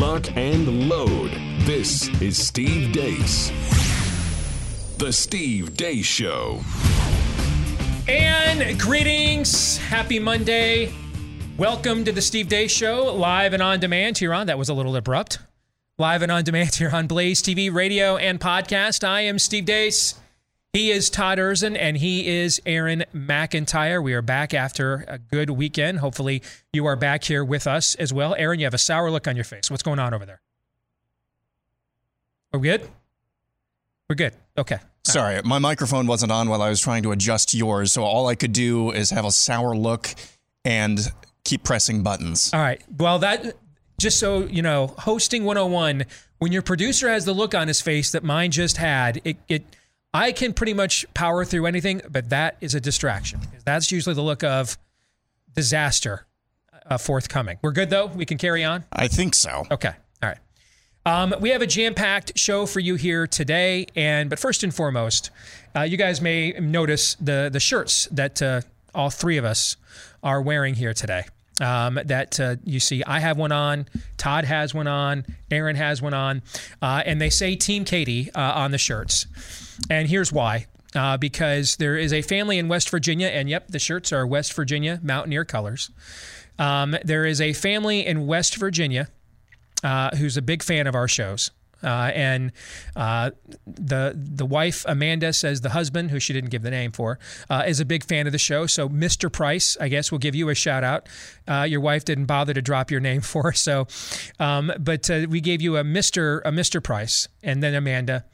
lock, and load. This is Steve Deace. The Steve Deace Show. And greetings. Happy Monday. Welcome to the Steve Deace Show, live and on demand here on. That was a little abrupt. Live and on demand here on Blaze TV, radio, and podcast. I am Steve Deace. He is Todd Erzen, and he is Aaron McIntyre. We are back after a good weekend. Hopefully, you are back here with us as well. Aaron, you have a sour look on your face. What's going on over there? Are we good? We're good. Okay. Sorry, my microphone wasn't on while I was trying to adjust yours, so all I could do is have a sour look and keep pressing buttons. All right. Well, that just so you know, hosting 101, when your producer has the look on his face that mine just had, it it I can pretty much power through anything, but that is a distraction. That's usually the look of disaster uh, forthcoming. We're good though. We can carry on. I think so. Okay. All right. Um, we have a jam-packed show for you here today, and but first and foremost, uh, you guys may notice the the shirts that uh, all three of us are wearing here today. Um, that uh, you see, I have one on, Todd has one on, Aaron has one on, uh, and they say Team Katie uh, on the shirts. And here's why. Uh, because there is a family in West Virginia, and yep, the shirts are West Virginia Mountaineer colors. Um, there is a family in West Virginia uh, who's a big fan of our shows. Uh, and uh, the the wife Amanda says the husband, who she didn't give the name for, uh, is a big fan of the show. So Mr. Price, I guess, will give you a shout out. Uh, your wife didn't bother to drop your name for, so um, but uh, we gave you a Mr. a Mr. Price, and then Amanda,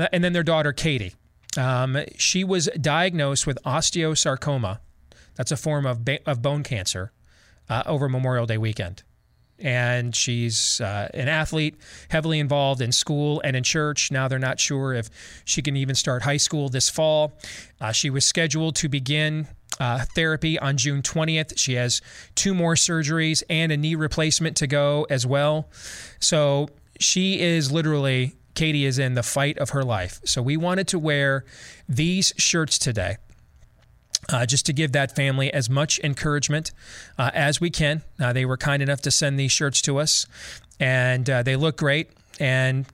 uh, and then their daughter Katie. Um, she was diagnosed with osteosarcoma. That's a form of ba- of bone cancer over Memorial Day weekend and she's uh, an athlete, heavily involved in school and in church. Now they're not sure if she can even start high school this fall. Uh, she was scheduled to begin uh, therapy on June 20th. She has two more surgeries and a knee replacement to go as well. So she is literally, Katie is in the fight of her life. So we wanted to wear these shirts today uh, just to give that family as much encouragement uh, as we can. Uh, they were kind enough to send these shirts to us, and uh, they look great. And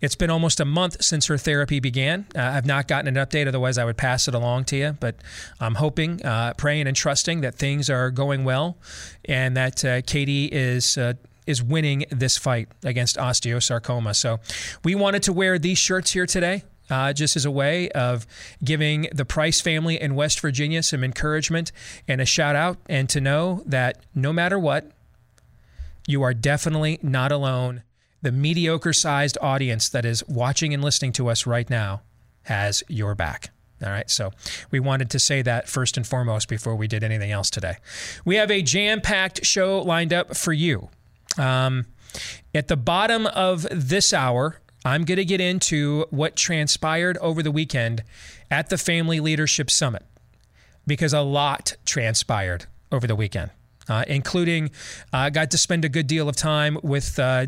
it's been almost a month since her therapy began. Uh, I've not gotten an update, otherwise, I would pass it along to you. But I'm hoping, uh, praying, and trusting that things are going well and that Katie is is winning this fight against osteosarcoma. So we wanted to wear these shirts here today uh, just as a way of giving the Price family in West Virginia some encouragement and a shout out, and to know that no matter what, you are definitely not alone. The mediocre sized audience that is watching and listening to us right now has your back. All right, so we wanted to say that first and foremost before we did anything else today. We have a jam packed show lined up for you. Um, at the bottom of this hour, I'm going to get into what transpired over the weekend at the Family Leadership Summit because a lot transpired over the weekend, uh, including I uh, got to spend a good deal of time with. Uh,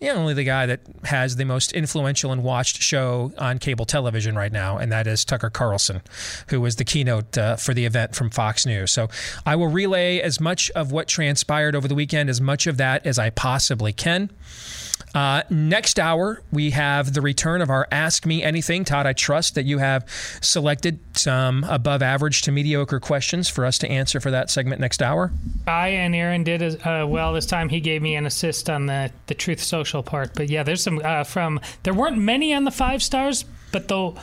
you know, only the guy that has the most influential and watched show on cable television right now, and that is Tucker Carlson, who was the keynote uh, for the event from Fox News. So I will relay as much of what transpired over the weekend, as much of that as I possibly can. Uh, next hour, we have the return of our Ask Me Anything. Todd, I trust that you have selected some above average to mediocre questions for us to answer for that segment next hour. I and Aaron did as uh, well this time. He gave me an assist on the, the Truth Social part. But yeah, there's some uh, from, there weren't many on the five stars, but though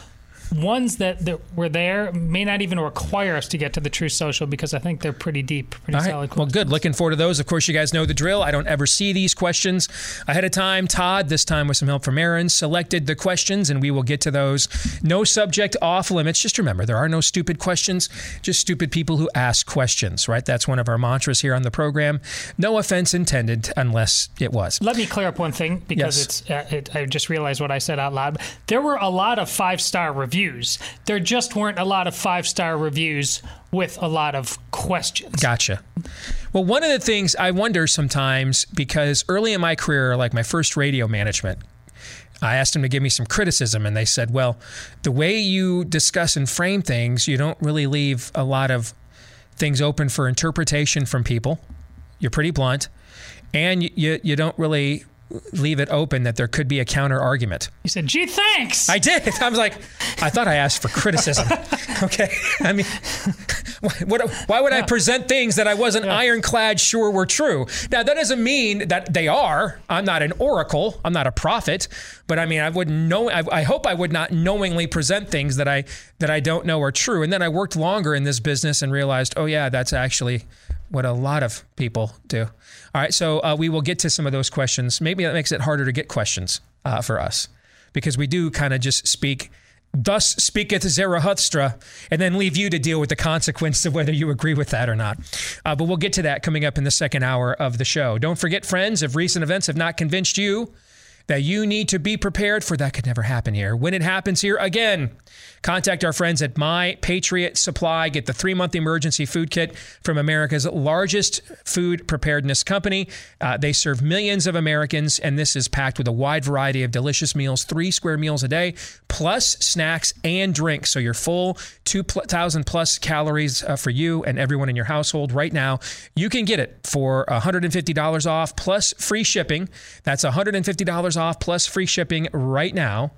ones that, that were there may not even require us to get to the Truth Social because I think they're pretty deep, pretty All solid. Right. Well, good. Looking forward to those. Of course, you guys know the drill. I don't ever see these questions ahead of time. Todd, this time with some help from Aaron, selected the questions, and we will get to those. No subject off limits. Just remember, there are no stupid questions, just stupid people who ask questions, right? That's one of our mantras here on the program. No offense intended, unless it was. Let me clear up one thing because yes. it's. Uh, it, I just realized what I said out loud. There were a lot of five star reviews reviews. There just weren't a lot of five star reviews with a lot of questions. Gotcha. Well, one of the things I wonder sometimes, because early in my career, like my first radio management, I asked them to give me some criticism, and they said, well, the way you discuss and frame things, you don't really leave a lot of things open for interpretation from people. You're pretty blunt, and you, you, you don't really leave it open that there could be a counter argument. You said, "Gee, thanks." I did. I was like, I thought I asked for criticism. okay. I mean, what, why would I present things that I wasn't ironclad sure were true? Now, that doesn't mean that they are. I'm not an oracle. I'm not a prophet. But I mean, I would know. I, I hope I would not knowingly present things that I that I don't know are true. And then I worked longer in this business and realized, oh yeah, that's actually what a lot of people do. All right, so uh, we will get to some of those questions. Maybe that makes it harder to get questions uh, for us because we do kind of just speak. Thus speaketh Zarathustra, and then leave you to deal with the consequence of whether you agree with that or not. Uh, but we'll get to that coming up in the second hour of the show. Don't forget, friends, if recent events have not convinced you that you need to be prepared for, that could never happen here. When it happens here again, Contact our friends at My Patriot Supply. Get the three month emergency food kit from America's largest food preparedness company. Uh, they serve millions of Americans, and this is packed with a wide variety of delicious meals, three square meals a day, plus snacks and drinks. So you're full 2,000 plus calories uh, for you and everyone in your household right now. You can get it for $150 off plus free shipping. That's $150 off plus free shipping right now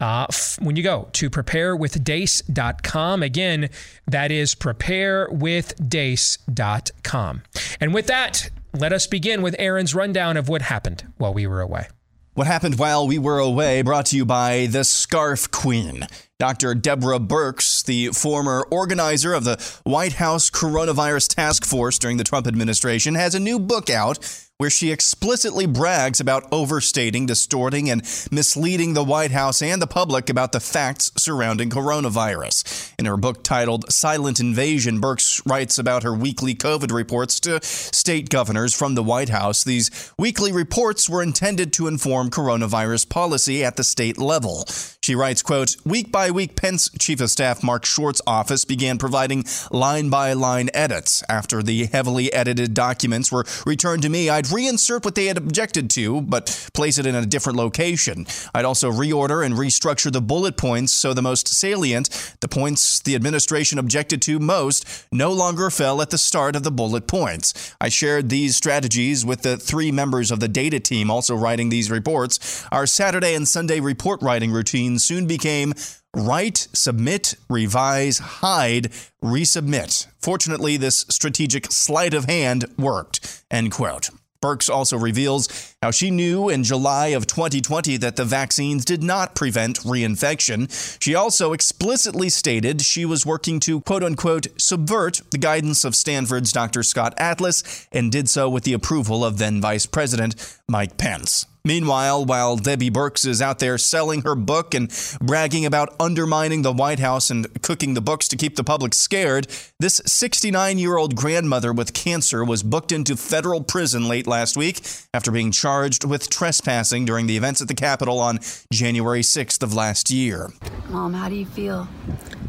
uh, f- when you go to preparewithdeace.com. Again, that is preparewithdeace.com. And with that, let us begin with Aaron's rundown of what happened while we were away. What happened while we were away brought to you by the Scarf Queen. Dr. Deborah Birx, the former organizer of the White House Coronavirus Task Force during the Trump administration, has a new book out where she explicitly brags about overstating, distorting, and misleading the White House and the public about the facts surrounding coronavirus. In her book titled Silent Invasion, Birx writes about her weekly COVID reports to state governors from the White House. These weekly reports were intended to inform coronavirus policy at the state level. She writes, quote, Week by week, Pence Chief of Staff Marc Short's office began providing line by line edits. After the heavily edited documents were returned to me, I'd reinsert what they had objected to, but place it in a different location. I'd also reorder and restructure the bullet points so the most salient, the points the administration objected to most, no longer fell at the start of the bullet points. I shared these strategies with the three members of the data team also writing these reports. Our Saturday and Sunday report writing routine soon became write, submit, revise, hide, resubmit. Fortunately, this strategic sleight of hand worked. End quote. Birx also reveals how she knew in July of 2020 that the vaccines did not prevent reinfection. She also explicitly stated she was working to quote unquote subvert the guidance of Stanford's Dr. Scott Atlas and did so with the approval of then Vice President Mike Pence. Meanwhile, while Debbie Birx is out there selling her book and bragging about undermining the White House and cooking the books to keep the public scared, this 69 year old grandmother with cancer was booked into federal prison late last week after being charged with trespassing during the events at the Capitol on January 6th of last year. Mom, how do you feel?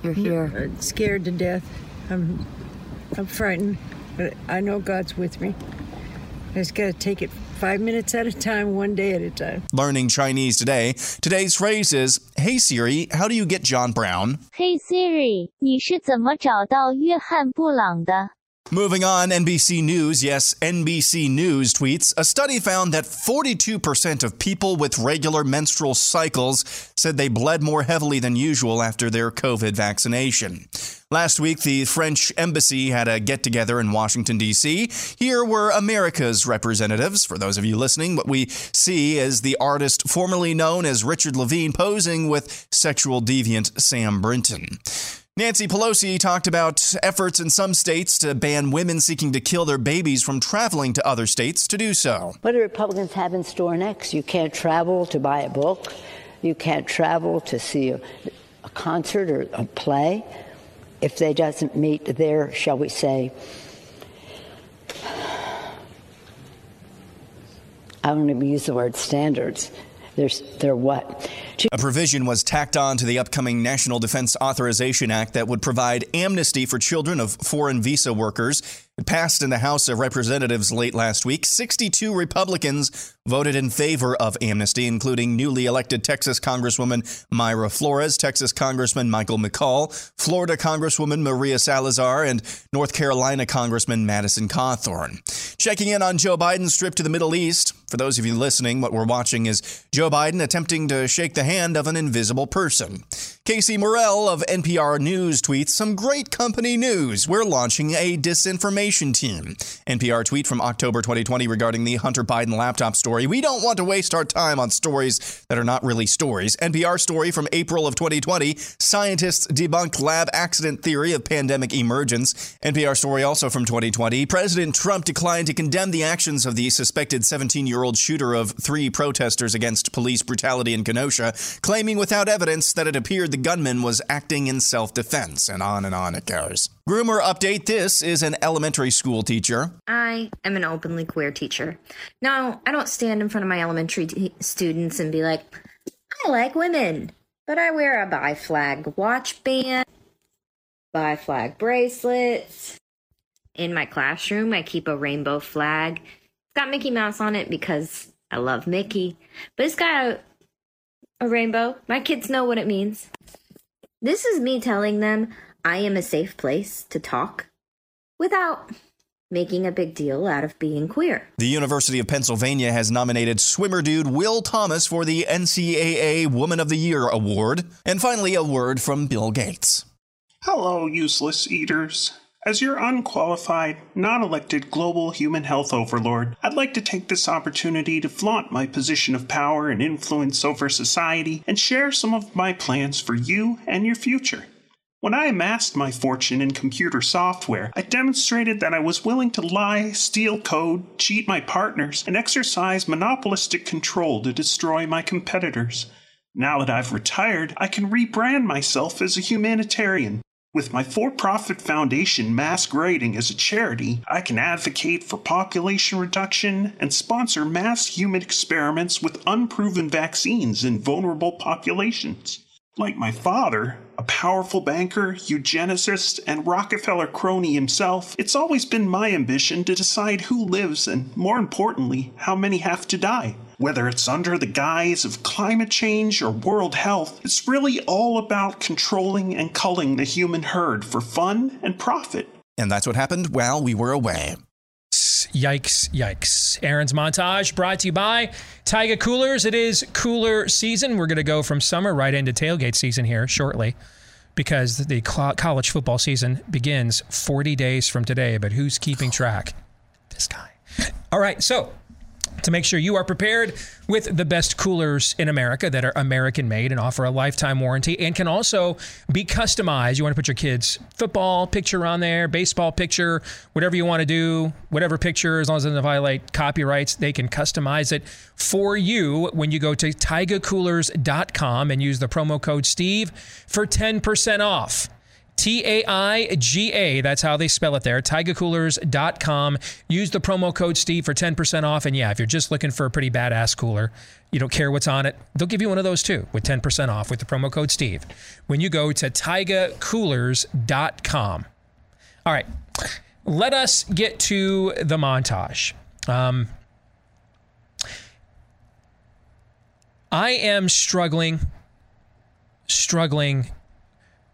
You're here. I'm scared to death. I'm, I'm frightened, but I know God's with me. I just got to take it five minutes at a time, one day at a time. Learning Chinese today. Today's phrase is Hey Siri, how do you get John Brown? Hey Siri，你是怎么找到约翰布朗的？ Moving on, NBC News, yes, NBC News tweets a study found that 42% of people with regular menstrual cycles said they bled more heavily than usual after their COVID vaccination. Last week, the French embassy had a get together in Washington, D.C. Here were America's representatives. For those of you listening, what we see is the artist formerly known as Richard Levine posing with sexual deviant Sam Brinton. Nancy Pelosi talked about efforts in some states to ban women seeking to kill their babies from traveling to other states to do so. What do Republicans have in store next? You can't travel to buy a book. You can't travel to see a, a concert or a play if they doesn't meet their, shall we say, I don't even use the word standards. There's, they're what? A provision was tacked on to the upcoming National Defense Authorization Act that would provide amnesty for children of foreign visa workers. It passed in the House of Representatives late last week. 62 Republicans voted in favor of amnesty, including newly elected Texas Congresswoman Mayra Flores, Texas Congressman Michael McCaul, Florida Congresswoman Maria Salazar, and North Carolina Congressman Madison Cawthorn. Checking in on Joe Biden's trip to the Middle East. For those of you listening, what we're watching is Joe Biden attempting to shake the hand of an invisible person. Casey Morell of NPR News tweets some great company news. We're launching a disinformation team. NPR tweet from October 2020 regarding the Hunter Biden laptop story. We don't want to waste our time on stories that are not really stories. NPR story from April of 2020 Scientists debunk lab accident theory of pandemic emergence. NPR story also from 2020 President Trump declined to condemn the actions of the suspected 17 year old shooter of three protesters against police brutality in Kenosha, claiming without evidence that it appeared the gunman was acting in self defense, and on and on it goes. Groomer update this is an elementary school teacher. I am an openly queer teacher. Now, I don't stand in front of my elementary t- students and be like, I like women, but I wear a bi flag watch band, bi flag bracelets. In my classroom, I keep a rainbow flag. It's got Mickey Mouse on it because I love Mickey, but it's got a a rainbow. My kids know what it means. This is me telling them I am a safe place to talk without making a big deal out of being queer. The University of Pennsylvania has nominated swimmer dude Will Thomas for the NCAA Woman of the Year award. And finally, a word from Bill Gates. Hello, useless eaters. As your unqualified, non elected global human health overlord, I'd like to take this opportunity to flaunt my position of power and influence over society and share some of my plans for you and your future. When I amassed my fortune in computer software, I demonstrated that I was willing to lie, steal code, cheat my partners, and exercise monopolistic control to destroy my competitors. Now that I've retired, I can rebrand myself as a humanitarian, with my for profit foundation masquerading as a charity, I can advocate for population reduction and sponsor mass human experiments with unproven vaccines in vulnerable populations. Like my father, a powerful banker, eugenicist, and Rockefeller crony himself, it's always been my ambition to decide who lives and, more importantly, how many have to die. Whether it's under the guise of climate change or world health, it's really all about controlling and culling the human herd for fun and profit. And that's what happened while we were away. Yikes, yikes. Aaron's montage brought to you by Taiga Coolers. It is cooler season. We're going to go from summer right into tailgate season here shortly because the college football season begins 40 days from today. But who's keeping track? This guy. All right, so to make sure you are prepared with the best coolers in America that are American made and offer a lifetime warranty and can also be customized. You want to put your kids' football picture on there, baseball picture, whatever you want to do, whatever picture, as long as it doesn't violate copyrights, they can customize it for you when you go to taigacoolers.com and use the promo code Steve for 10% off. T A I G A. That's how they spell it there. TaigaCoolers.com. Use the promo code Steve for 10% off. And yeah, if you're just looking for a pretty badass cooler, you don't care what's on it, they'll give you one of those too with 10% off with the promo code Steve when you go to TaigaCoolers.com. All right, let us get to the montage. Um, I am struggling, struggling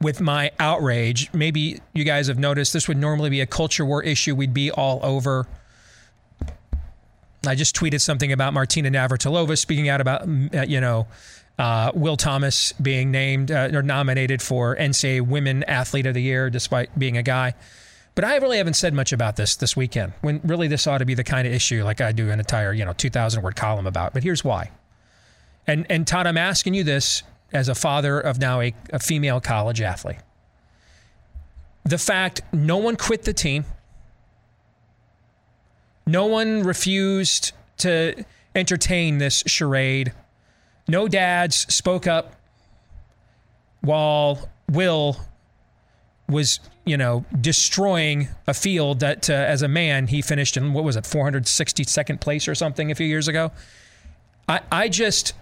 with my outrage. Maybe you guys have noticed this would normally be a culture war issue we'd be all over. I just tweeted something about Martina Navratilova speaking out about, uh, you know, uh, Will Thomas being named uh, or nominated for NCAA Women Athlete of the Year despite being a guy. But I really haven't said much about this this weekend when really this ought to be the kind of issue like I do an entire, you know, 2,000 word column about. But here's why. And, and Todd, I'm asking you this as a father of now a, a female college athlete. The fact no one quit the team, no one refused to entertain this charade, no dads spoke up while Will was, you know, destroying a field that, uh, as a man, he finished in what was it, 462nd place or something a few years ago. I, I just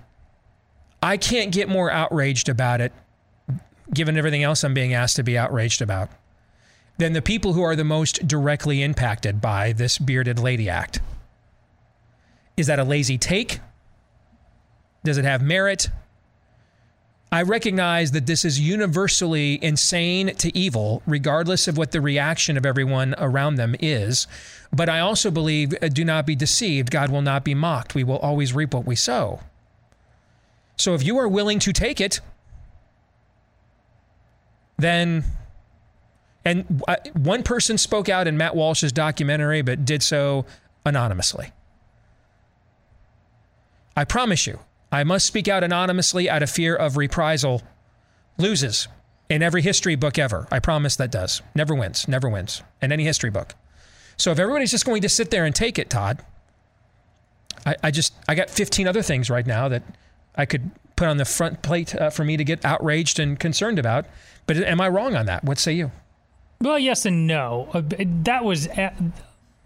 I can't get more outraged about it, given everything else I'm being asked to be outraged about, than the people who are the most directly impacted by this Bearded Lady Act. Is that a lazy take? Does it have merit? I recognize that this is universally insane to evil, regardless of what the reaction of everyone around them is. But I also believe uh, do not be deceived. God will not be mocked. We will always reap what we sow. So if you are willing to take it, then. And uh, one person spoke out in Matt Walsh's documentary, but did so anonymously. I promise you, I must speak out anonymously out of fear of reprisal. Loses in every history book ever. I promise that does. Never wins. Never wins in any history book. So if everybody's just going to sit there and take it, Todd, I, I just I got 15 other things right now that I could put on the front plate uh, for me to get outraged and concerned about. But am I wrong on that? What say you? Well, yes and no. Uh, that was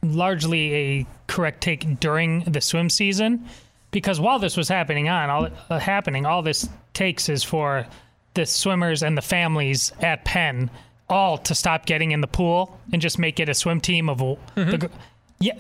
largely a correct take during the swim season, because while this was happening on all uh, happening, all this takes is for the swimmers and the families at Penn all to stop getting in the pool and just make it a swim team of the yeah.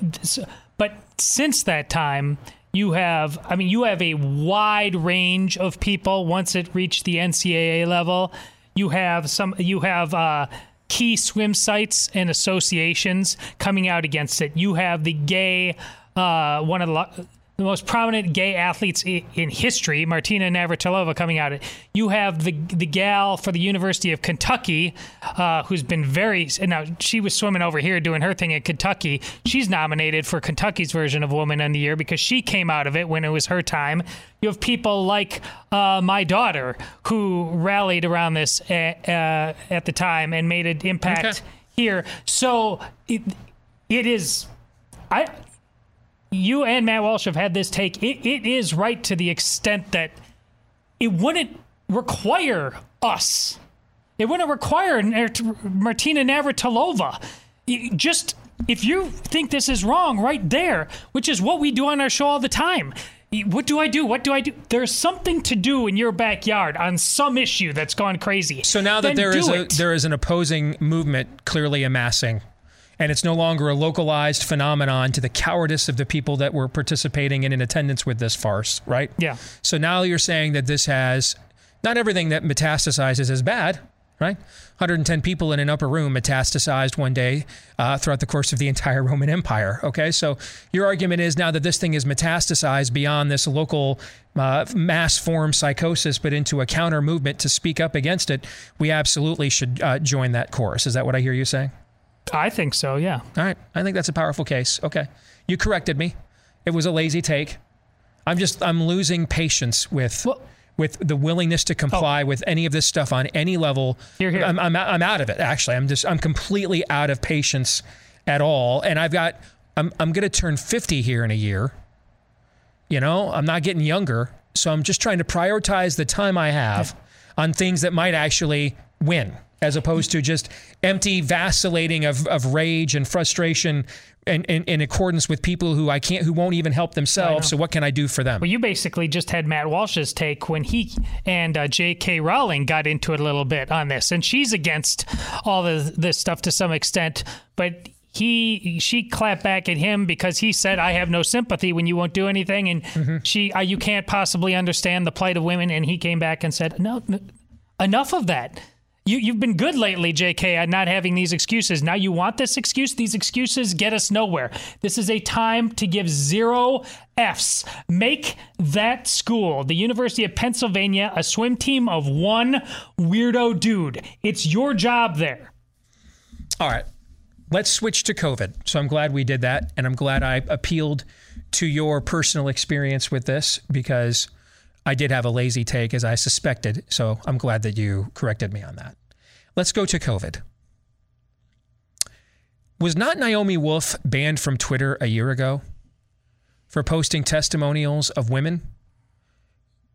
But since that time, you have I mean you have a wide range of people. Once it reached the NCAA level, you have some you have. Uh, key swim sites and associations coming out against it. You have the gay, uh, one of the, the most prominent gay athletes in history, Martina Navratilova, coming out. You have the the gal for the University of Kentucky, uh, who's been very now she was swimming over here doing her thing at Kentucky. She's nominated for Kentucky's version of Woman of the Year because she came out of it when it was her time. You have people like uh, my daughter who rallied around this at, uh, at the time and made an impact Okay. here. So it, it is. I you and Matt Walsh have had this take. It, it is right to the extent that it wouldn't require us. It wouldn't require er, Martina Navratilova. Just if you think this is wrong, right there, which is what we do on our show all the time. What do I do? What do I do? There's something to do in your backyard on some issue that's gone crazy. So now that Then there is a, there is an opposing movement clearly amassing, and it's no longer a localized phenomenon to the cowardice of the people that were participating and in attendance with this farce, right? Yeah. So now you're saying that this has not everything that metastasizes is bad, right? 110 people in an upper room metastasized one day uh, throughout the course of the entire Roman Empire. Okay, so your argument is now that this thing is metastasized beyond this local uh, mass form psychosis, but into a counter movement to speak up against it. We absolutely should uh, join that chorus. Is that what I hear you saying? I think so. Yeah. All right, I think that's a powerful case. Okay, you corrected me. It was a lazy take. I'm just I'm losing patience with with the willingness to comply oh. with any of this stuff on any level. Here, here. I'm, I'm I'm out of it. Actually, I'm just I'm completely out of patience at all. And I've got I'm I'm going to turn 50 here in a year. You know, I'm not getting younger, so I'm just trying to prioritize the time I have on things that might actually win, as opposed to just empty vacillating of, of rage and frustration in, in, in accordance with people who I can't, who won't even help themselves. So what can I do for them? Well, you basically just had Matt Walsh's take when he and uh, J.K. Rowling got into it a little bit on this, and she's against all of this stuff to some extent, but. He she clapped back at him because he said I have no sympathy when you won't do anything and she uh, you can't possibly understand the plight of women and he came back and said no, no enough of that you, you've been good lately, JK, not having these excuses. Now you want this excuse? These excuses get us nowhere. This is a time to give zero F's. Make that school, the University of Pennsylvania, a swim team of one weirdo dude. It's your job there. All right. Let's switch to COVID. So I'm glad we did that. And I'm glad I appealed to your personal experience with this because I did have a lazy take as I suspected. So I'm glad that you corrected me on that. Let's go to COVID. Was not Naomi Wolf banned from Twitter a year ago for posting testimonials of women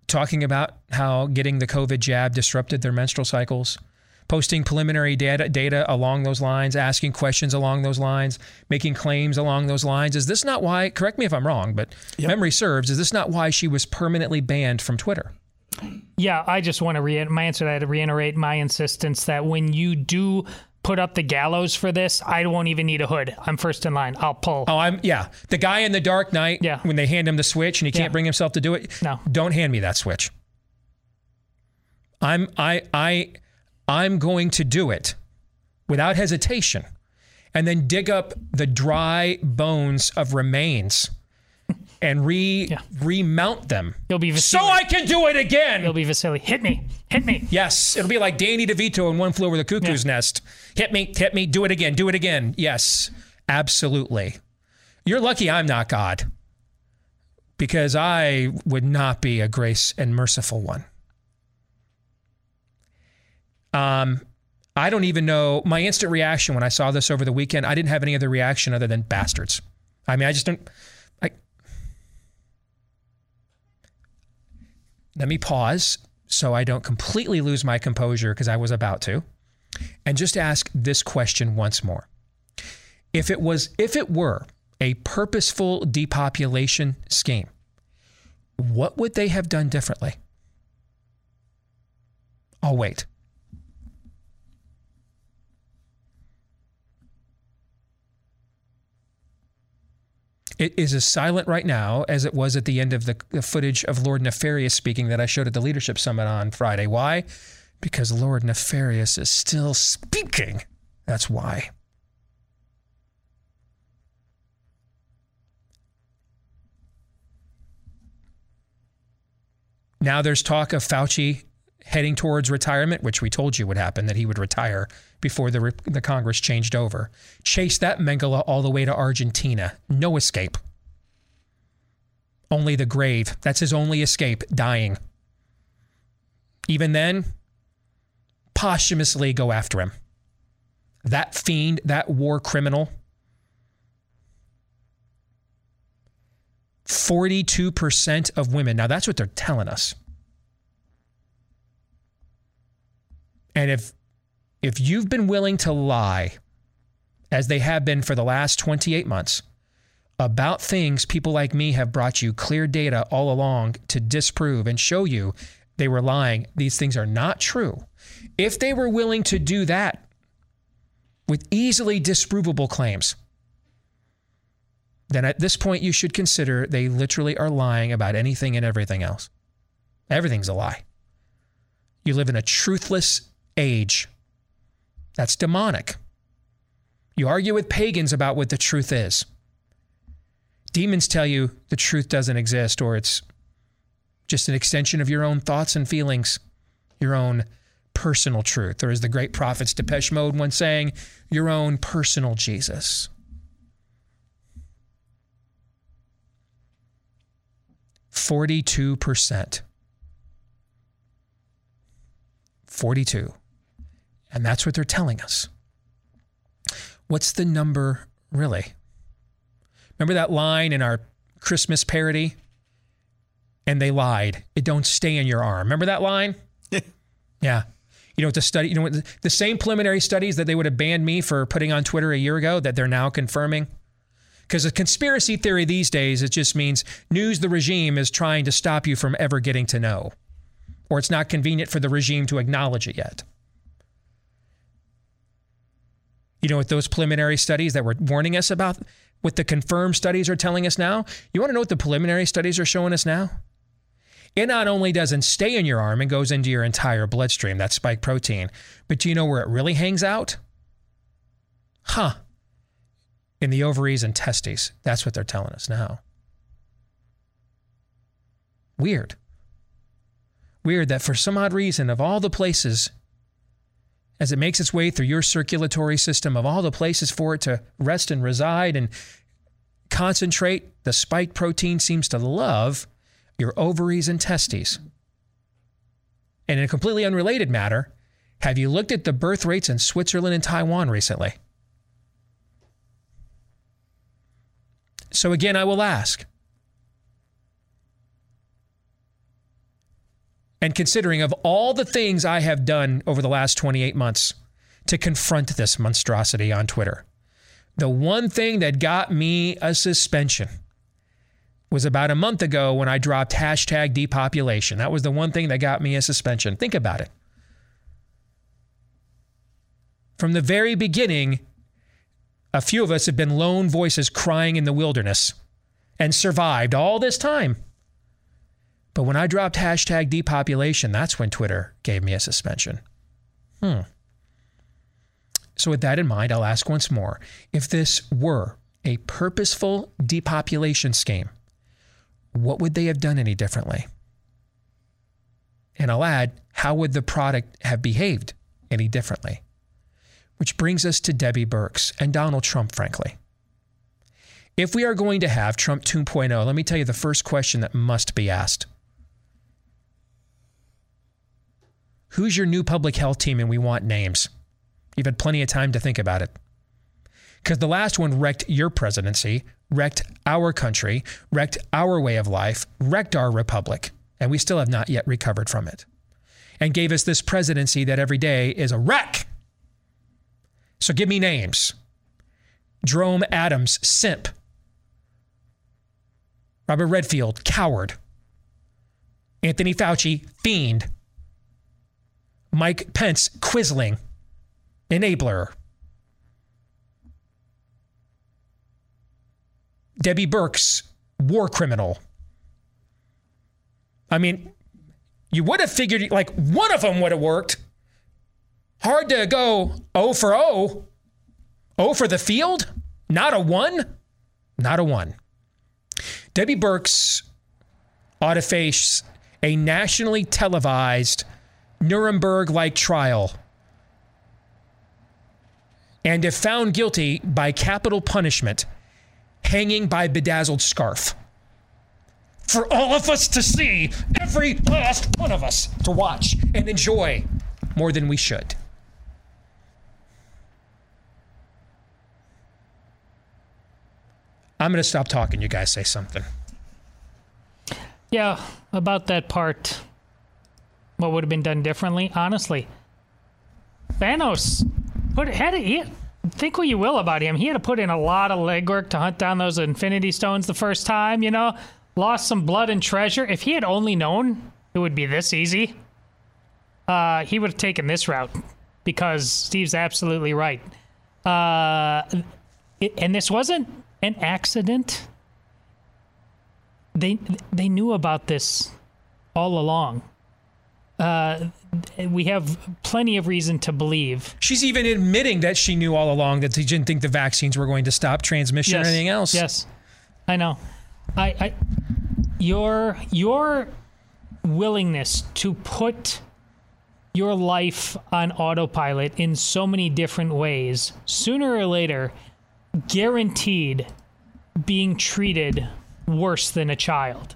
talking about how getting the COVID jab disrupted their menstrual cycles? Posting preliminary data data along those lines, asking questions along those lines, making claims along those lines. Is this not why? Correct me if I'm wrong, but memory serves. Is this not why she was permanently banned from Twitter? Yeah, I just want to re- my answer to that to reiterate my insistence that when you do put up the gallows for this, I won't even need a hood. I'm first in line. I'll pull. Oh, I'm yeah. The guy in the Dark Knight. Yeah. When they hand him the switch and he can't Yeah. bring himself to do it. No. Don't hand me that switch. I'm I I I'm going to do it without hesitation, and then dig up the dry bones of remains and re remount them. You'll be so I can do it again. You'll be Vasily. Hit me. Hit me. Yes, it'll be like Danny DeVito in One Flew Over the Cuckoo's Nest. Hit me, hit me, do it again, do it again. Yes, absolutely. You're lucky I'm not God, because I would not be a grace and merciful one. Um, I don't even know my instant reaction when I saw this over the weekend. I didn't have any other reaction other than bastards. I mean, I just don't. I let me pause so I don't completely lose my composure because I was about to, and just ask this question once more. If it was, if it were a purposeful depopulation scheme, what would they have done differently? I'll wait. It is as silent right now as it was at the end of the, the footage of Lord Nefarious speaking that I showed at the Leadership Summit on Friday. Why? Because Lord Nefarious is still speaking. That's why. Now there's talk of Fauci heading towards retirement, which we told you would happen, that he would retire before the, the Congress changed over. Chase that Mengele all the way to Argentina. No escape. Only the grave. That's his only escape, dying. Even then, posthumously go after him. That fiend, that war criminal. 42% of women. Now, that's what they're telling us. And if if you've been willing to lie as they have been for the last 28 months about things people like me have brought you clear data all along to disprove and show you they were lying, these things are not true. If they were willing to do that with easily disprovable claims, then at this point you should consider they literally are lying about anything and everything else. Everything's a lie. You live in a truthless age. That's demonic. You argue with pagans about what the truth is. Demons tell you the truth doesn't exist or it's just an extension of your own thoughts and feelings, your own personal truth. Or as the great prophets Depeche Mode once saying, your own personal Jesus. Forty-two percent. Forty-two. And that's what they're telling us. What's the number really? Remember that line in our Christmas parody? And they lied. It don't stay in your arm. Remember that line? yeah. You know what the study, you know what the, the same preliminary studies that they would have banned me for putting on Twitter a year ago that they're now confirming? Because a conspiracy theory these days, it just means news the regime is trying to stop you from ever getting to know. Or it's not convenient for the regime to acknowledge it yet. You know what those preliminary studies that were warning us about, what the confirmed studies are telling us now? You want to know what the preliminary studies are showing us now? It not only doesn't stay in your arm and goes into your entire bloodstream, that spike protein, but do you know where it really hangs out? Huh. In the ovaries and testes. That's what they're telling us now. Weird. Weird that for some odd reason, of all the places as it makes its way through your circulatory system, of all the places for it to rest and reside and concentrate, the spike protein seems to love your ovaries and testes. And in a completely unrelated matter, have you looked at the birth rates in Switzerland and Taiwan recently? So again, I will ask. And considering of all the things I have done over the last 28 months to confront this monstrosity on Twitter, the one thing that got me a suspension was about a month ago when I dropped hashtag depopulation. That was the one thing that got me a suspension. Think about it. From the very beginning, a few of us have been lone voices crying in the wilderness and survived all this time. But when I dropped hashtag depopulation, that's when Twitter gave me a suspension. Hmm. So, with that in mind, I'll ask once more if this were a purposeful depopulation scheme, what would they have done any differently? And I'll add, how would the product have behaved any differently? Which brings us to Debbie Birx and Donald Trump, frankly. If we are going to have Trump 2.0, let me tell you the first question that must be asked Who's your new public health team? And we want names. You've had plenty of time to think about it. Because the last one wrecked your presidency, wrecked our country, wrecked our way of life, wrecked our republic, and we still have not yet recovered from it. And gave us this presidency that every day is a wreck. So give me names Jerome Adams, simp. Robert Redfield, coward. Anthony Fauci, fiend. Mike Pence, quisling, enabler. Debbie Birx, war criminal. I mean, you would have figured like one of them would have worked. Hard to go O for O. O for the field? Not a one? Not a one. Debbie Birx ought to face a nationally televised Nuremberg like trial. And if found guilty by capital punishment, hanging by bedazzled scarf. For all of us to see, every last one of us to watch and enjoy more than we should. I'm going to stop talking. You guys say something. Yeah, about that part. What would have been done differently? Honestly, Thanos put had. He, think what you will about him. He had to put in a lot of legwork to hunt down those Infinity Stones the first time. You know, lost some blood and treasure. If he had only known it would be this easy, uh, he would have taken this route. Because Steve's absolutely right. Uh, it, and this wasn't an accident. They they knew about this all along. Uh, we have plenty of reason to believe. She's even admitting that she knew all along that she didn't think the vaccines were going to stop transmission yes, or anything else. Yes, I know. I, I your your willingness to put your life on autopilot in so many different ways, sooner or later, guaranteed being treated worse than a child.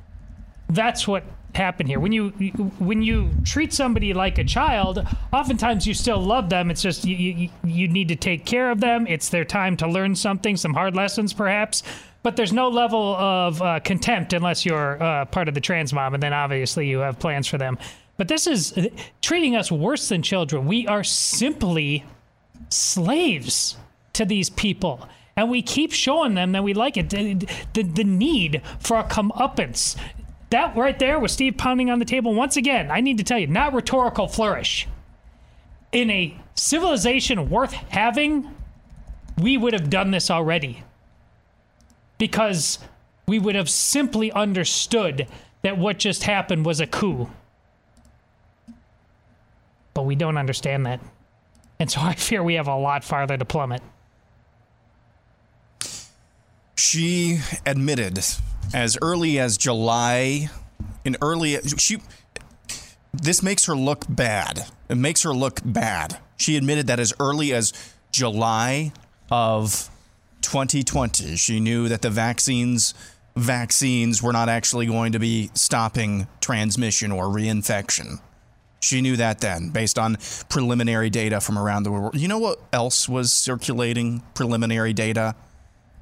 That's what happened here. When you when you treat somebody like a child, oftentimes you still love them. It's just you you, you need to take care of them. It's their time to learn something, some hard lessons perhaps. But there's no level of uh, contempt unless you're uh, part of the trans mob, and then obviously you have plans for them. But this is uh, treating us worse than children. We are simply slaves to these people and we keep showing them that we like it. The, the, the, need for a comeuppance. That right there was Steve pounding on the table once again. I need to tell you, not rhetorical flourish. In a civilization worth having, we would have done this already. Because we would have simply understood that what just happened was a coup. But we don't understand that. And so I fear we have a lot farther to plummet. She admitted as early as July, in early she this makes her look bad. It makes her look bad. She admitted that as early as July of 2020, she knew that the vaccines vaccines were not actually going to be stopping transmission or reinfection. She knew that then, based on preliminary data from around the world. You know what else was circulating? Preliminary data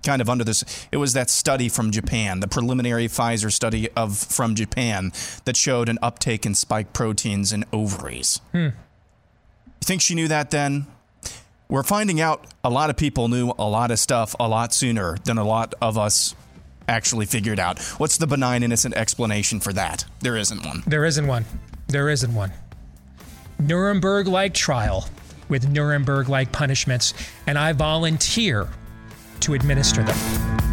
kind of under this it was that study from Japan, the preliminary Pfizer study of from Japan that showed an uptake in spike proteins in ovaries. Hmm. You think she knew that then? We're finding out a lot of people knew a lot of stuff a lot sooner than a lot of us actually figured out. What's the benign innocent explanation for that? There isn't one. There isn't one. There isn't one. Nuremberg like trial. with Nuremberg like punishments, and I volunteer to administer them.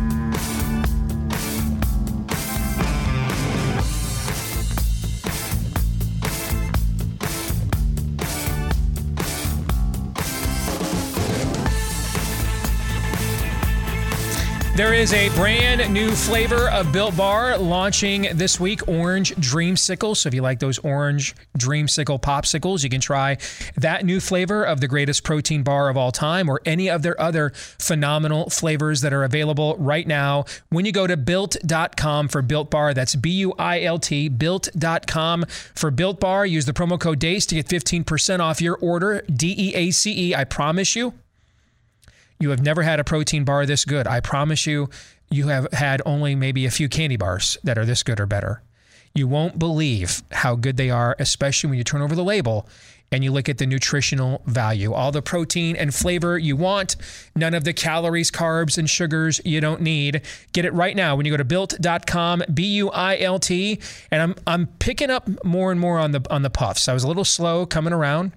There is a brand new flavor of Built Bar launching this week, Orange Dreamsicle. So if you like those orange Dreamsicle popsicles, you can try that new flavor of the greatest protein bar of all time or any of their other phenomenal flavors that are available right now. When you go to built.com for Built Bar, that's B U I L T, built.com for Built Bar. Use the promo code DEACE to get 15% off your order, D E A C E. I promise you. You have never had a protein bar this good. I promise you, you have had only maybe a few candy bars that are this good or better. You won't believe how good they are, especially when you turn over the label and you look at the nutritional value. All the protein and flavor you want, none of the calories, carbs, and sugars you don't need. Get it right now when you go to built.com, B U I L T. And I'm I'm picking up more and more on the on the puffs. I was a little slow coming around.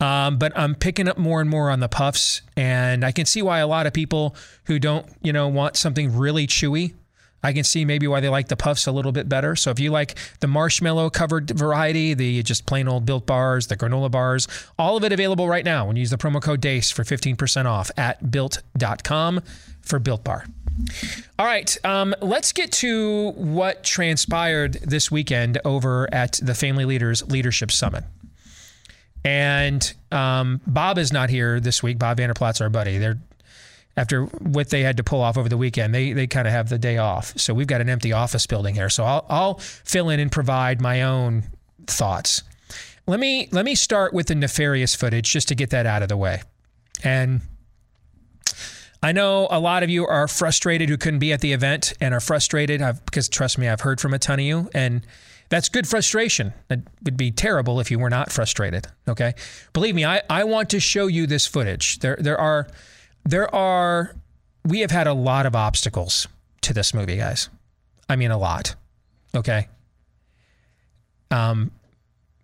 Um, but I'm picking up more and more on the puffs, and I can see why a lot of people who don't, you know, want something really chewy. I can see maybe why they like the puffs a little bit better. So if you like the marshmallow covered variety, the just plain old built bars, the granola bars, all of it available right now when you use the promo code DEACE for 15% off at built.com for Built Bar. All right, um, let's get to what transpired this weekend over at the Family Leaders Leadership Summit. And um, Bob is not here this week. Bob Vander Plaats our buddy. They're after what they had to pull off over the weekend. They they kind of have the day off. So we've got an empty office building here. So I'll I'll fill in and provide my own thoughts. Let me let me start with the nefarious footage just to get that out of the way. And I know a lot of you are frustrated who couldn't be at the event and are frustrated I've, because trust me, I've heard from a ton of you and that's good frustration. It would be terrible if you were not frustrated. Okay. Believe me, I, I want to show you this footage. There there are there are we have had a lot of obstacles to this movie, guys. I mean a lot. Okay. Um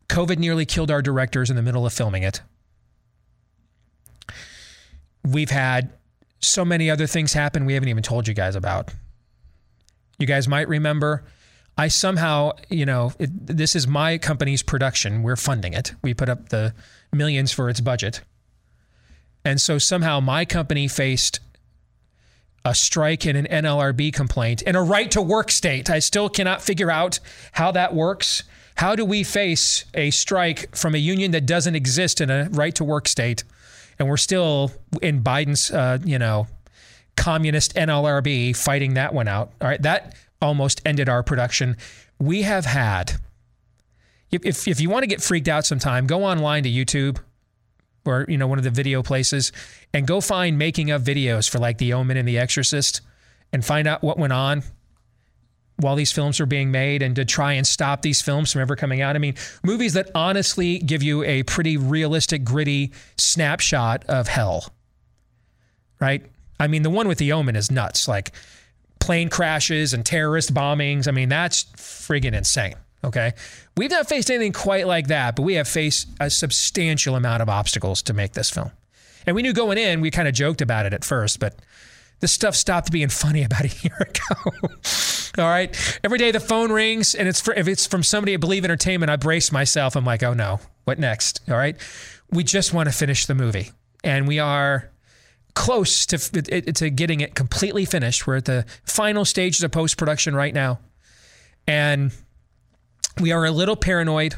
COVID nearly killed our directors in the middle of filming it. We've had so many other things happen we haven't even told you guys about. You guys might remember I somehow, you know, it, this is my company's production. We're funding it. We put up the millions for its budget. And so somehow my company faced a strike and an NLRB complaint in a right to work state. I still cannot figure out how that works. How do we face a strike from a union that doesn't exist in a right to work state? And we're still in Biden's, uh, you know, communist NLRB fighting that one out. All right. That almost ended our production. We have had, if, if you want to get freaked out sometime, go online to YouTube or, you know, one of the video places and go find making of videos for like The Omen and The Exorcist and find out what went on while these films were being made and to try and stop these films from ever coming out. I mean, movies that honestly give you a pretty realistic, gritty snapshot of hell. Right? I mean, the one with The Omen is nuts. Like, plane crashes and terrorist bombings. I mean, that's friggin' insane. Okay. We've not faced anything quite like that, but we have faced a substantial amount of obstacles to make this film. And we knew going in, we kind of joked about it at first, but this stuff stopped being funny about a year ago. All right. Every day the phone rings and it's for, if it's from somebody at Believe Entertainment, I brace myself. I'm like, oh no, what next? All right. We just want to finish the movie. And we are close to to getting it completely finished. We're at the final stages of post production right now, and we are a little paranoid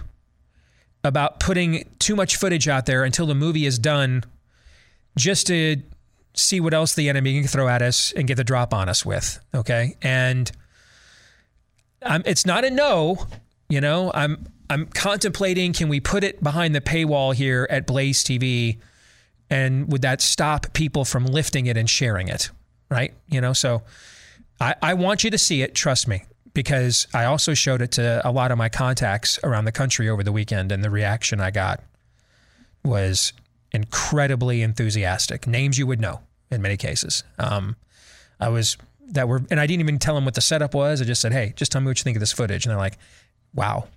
about putting too much footage out there until the movie is done, just to see what else the enemy can throw at us and get the drop on us with. Okay, and it's not a no. You know, I'm I'm contemplating can we put it behind the paywall here at Blaze TV and would that stop people from lifting it and sharing it right? You know so I, I want you to see it trust me because i also showed it to a lot of my contacts around the country over the weekend and the reaction i got was incredibly enthusiastic. Names you would know in many cases. Um, i was that were and i didn't even tell them what the setup was. I just said hey just tell me what you think of this footage. And they're like wow.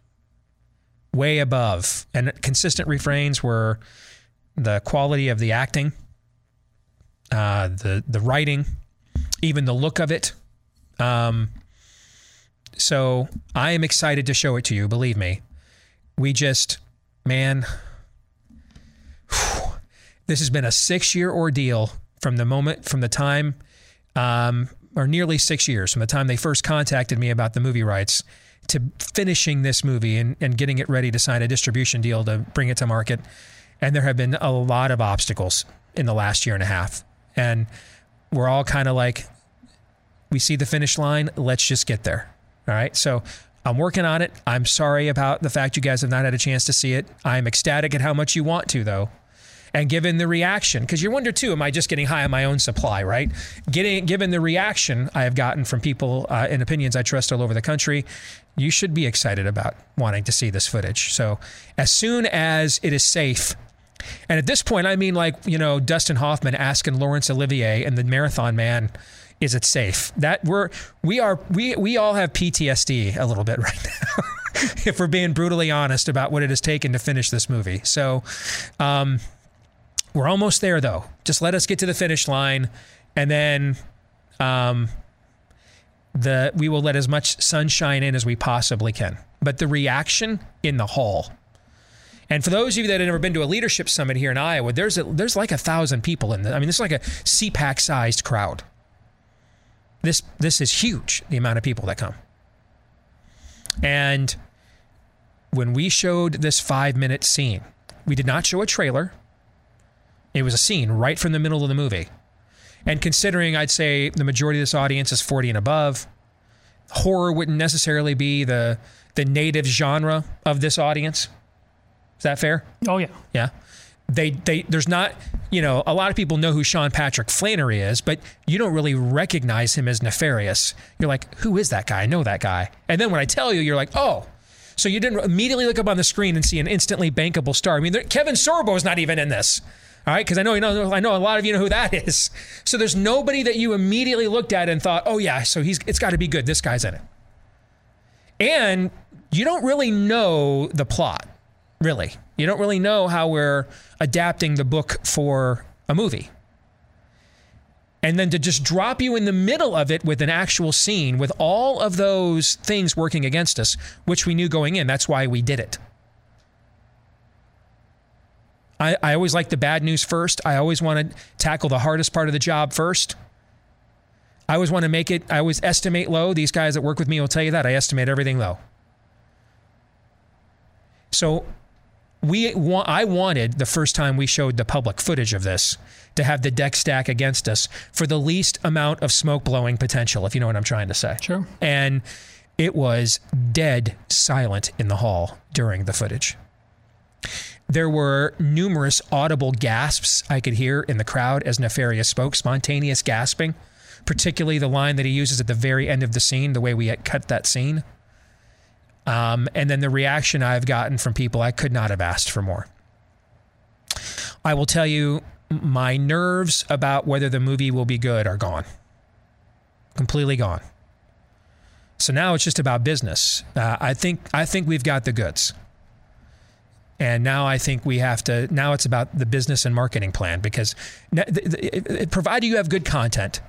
Way above. And consistent refrains were the quality of the acting, uh, the the writing, even the look of it. Um, so I am excited to show it to you. Believe me, we just, man, whew, this has been a six year ordeal from the moment, from the time, um, or nearly six years from the time they first contacted me about the movie rights to finishing this movie and, and getting it ready to sign a distribution deal to bring it to market. And there have been a lot of obstacles in the last year and a half. And we're all kind of like, we see the finish line, let's just get there. All right. So I'm working on it. I'm sorry about the fact you guys have not had a chance to see it. I'm ecstatic at how much you want to, though. And given the reaction, because you wonder too, am I just getting high on my own supply, right? Getting given the reaction I have gotten from people uh, and opinions I trust all over the country, you should be excited about wanting to see this footage. So as soon as it is safe, and at this point, I mean like you know Dustin Hoffman asking Laurence Olivier and the Marathon Man is it safe? That we're we are we we all have PTSD a little bit right now. if we're being brutally honest about what it has taken to finish this movie. So um, we're almost there though. Just let us get to the finish line and then um, the we will let as much sunshine in as we possibly can. But the reaction in the hall and for those of you that have never been to a leadership summit here in Iowa, there's a, there's like a thousand people in the. I mean, this is like a CPAC sized crowd. This this is huge. The amount of people that come. And when we showed this five minute scene, we did not show a trailer. It was a scene right from the middle of the movie. And considering I'd say the majority of this audience is 40 and above, horror wouldn't necessarily be the the native genre of this audience. Is that fair? Oh yeah. Yeah. They they there's not you know a lot of people know who Sean Patrick Flanery is, but you don't really recognize him as nefarious. You're like, who is that guy? I know that guy. And then when I tell you, you're like, oh. So you didn't immediately look up on the screen and see an instantly bankable star. I mean, there, Kevin Sorbo is not even in this. All right, because I know you know I know a lot of you know who that is. So there's nobody that you immediately looked at and thought, "Oh yeah, so he's it's got to be good. This guy's in it." And you don't really know the plot, really. You don't really know how we're adapting the book for a movie. And then to just drop you in the middle of it with an actual scene with all of those things working against us, which we knew going in. That's why we did it. I, I always like the bad news first. I always want to tackle the hardest part of the job first. I always want to make it, I always estimate low. These guys that work with me will tell you that. I estimate everything low. So we want, I wanted the first time we showed the public footage of this to have the deck stack against us for the least amount of smoke blowing potential, if you know what I'm trying to say. Sure. And it was dead silent in the hall during the footage. There were numerous audible gasps I could hear in the crowd as Nefarious spoke, spontaneous gasping, particularly the line that he uses at the very end of the scene, the way we cut that scene. Um, and then the reaction I've gotten from people, I could not have asked for more. I will tell you, my nerves about whether the movie will be good are gone. Completely gone. So now it's just about business. Uh, I think I think we've got the goods. And now I think we have to. Now it's about the business and marketing plan because, provided you have good content,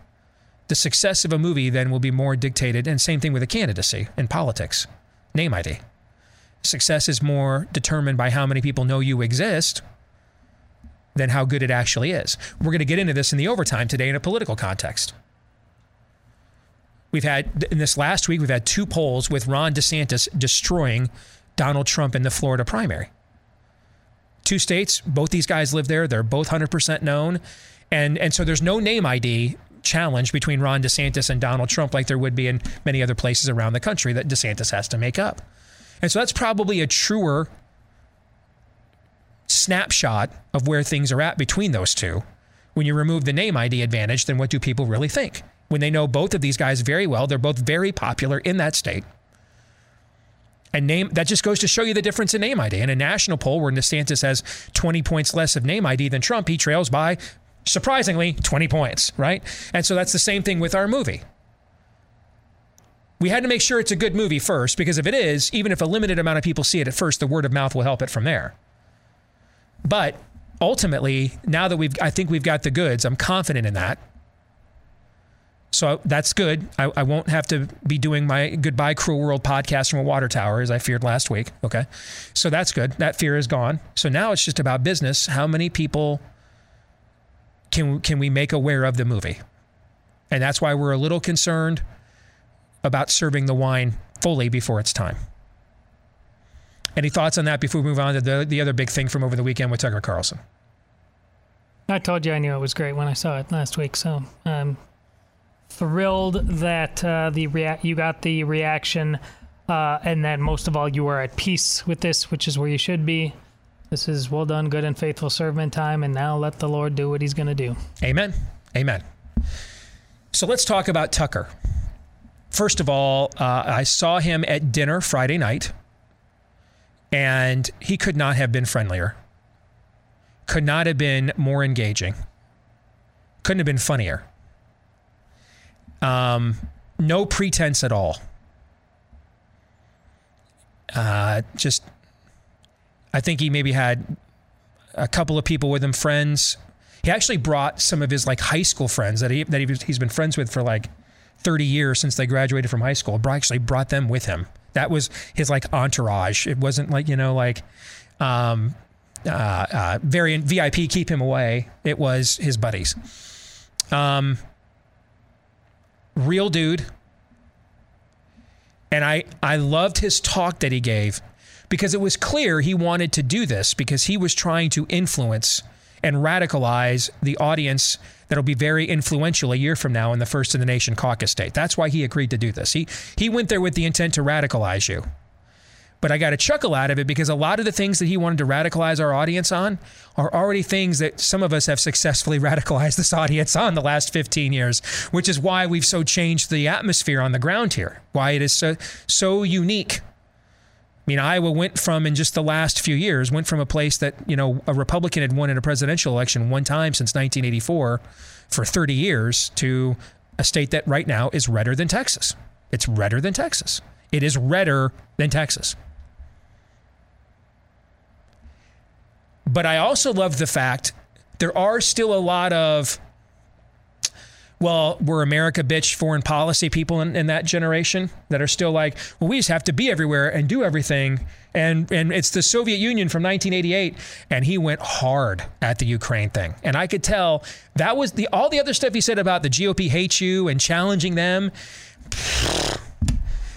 the success of a movie then will be more dictated. And same thing with a candidacy in politics name ID. Success is more determined by how many people know you exist than how good it actually is. We're going to get into this in the overtime today in a political context. We've had, in this last week, we've had two polls with Ron DeSantis destroying Donald Trump in the Florida primary. Two states, both these guys live there. They're both 100% known. And, and so there's no name ID challenge between Ron DeSantis and Donald Trump like there would be in many other places around the country that DeSantis has to make up. And so that's probably a truer snapshot of where things are at between those two when you remove the name ID advantage than what do people really think. When they know both of these guys very well, they're both very popular in that state. And name that just goes to show you the difference in name ID. In a national poll where DeSantis has 20 points less of name ID than Trump, he trails by surprisingly 20 points, right? And so that's the same thing with our movie. We had to make sure it's a good movie first, because if it is, even if a limited amount of people see it at first, the word of mouth will help it from there. But ultimately, now that we've, I think we've got the goods, I'm confident in that. So that's good. I, I, won't have to be doing my goodbye cruel world podcast from a water tower as I feared last week. Okay. So that's good. That fear is gone. So now it's just about business. How many people can can we make aware of the movie? And that's why we're a little concerned about serving the wine fully before it's time. Any thoughts on that before we move on to the, the other big thing from over the weekend with Tucker Carlson? I told you I knew it was great when I saw it last week. So I'm thrilled that uh, the rea- you got the reaction, uh, and that most of all you are at peace with this, which is where you should be. This is well done, good and faithful servant time, and now let the Lord do what He's going to do. Amen. Amen. So let's talk about Tucker. First of all, uh, I saw him at dinner Friday night, and he could not have been friendlier, could not have been more engaging, couldn't have been funnier. Um, no pretense at all. Uh, just, I think he maybe had a couple of people with him, friends. He actually brought some of his like high school friends that he that he, he's been friends with for like 30 years since they graduated from high school. Actually brought them with him. That was his like entourage. It wasn't like you know like um, uh, uh, variant VIP keep him away. It was his buddies. Um, real dude. And I, I loved his talk that he gave because it was clear he wanted to do this because he was trying to influence and radicalize the audience that'll be very influential a year from now in the First in the Nation caucus state. That's why he agreed to do this. He, he went there with the intent to radicalize you. But I got a chuckle out of it because a lot of the things that he wanted to radicalize our audience on are already things that some of us have successfully radicalized this audience on the last 15 years, which is why we've so changed the atmosphere on the ground here, why it is so, so unique. I mean, Iowa went from, in just the last few years, went from a place that, you know, a Republican had won in a presidential election one time since 1984 for 30 years to a state that right now is redder than Texas. It's redder than Texas. It is redder than Texas. But I also love the fact there are still a lot of, well, we're America bitch foreign policy people in, in, that generation that are still like, well, we just have to be everywhere and do everything. And, and it's the Soviet Union from 1988. And he went hard at the Ukraine thing. And I could tell that was the all the other stuff he said about the GOP hates you and challenging them.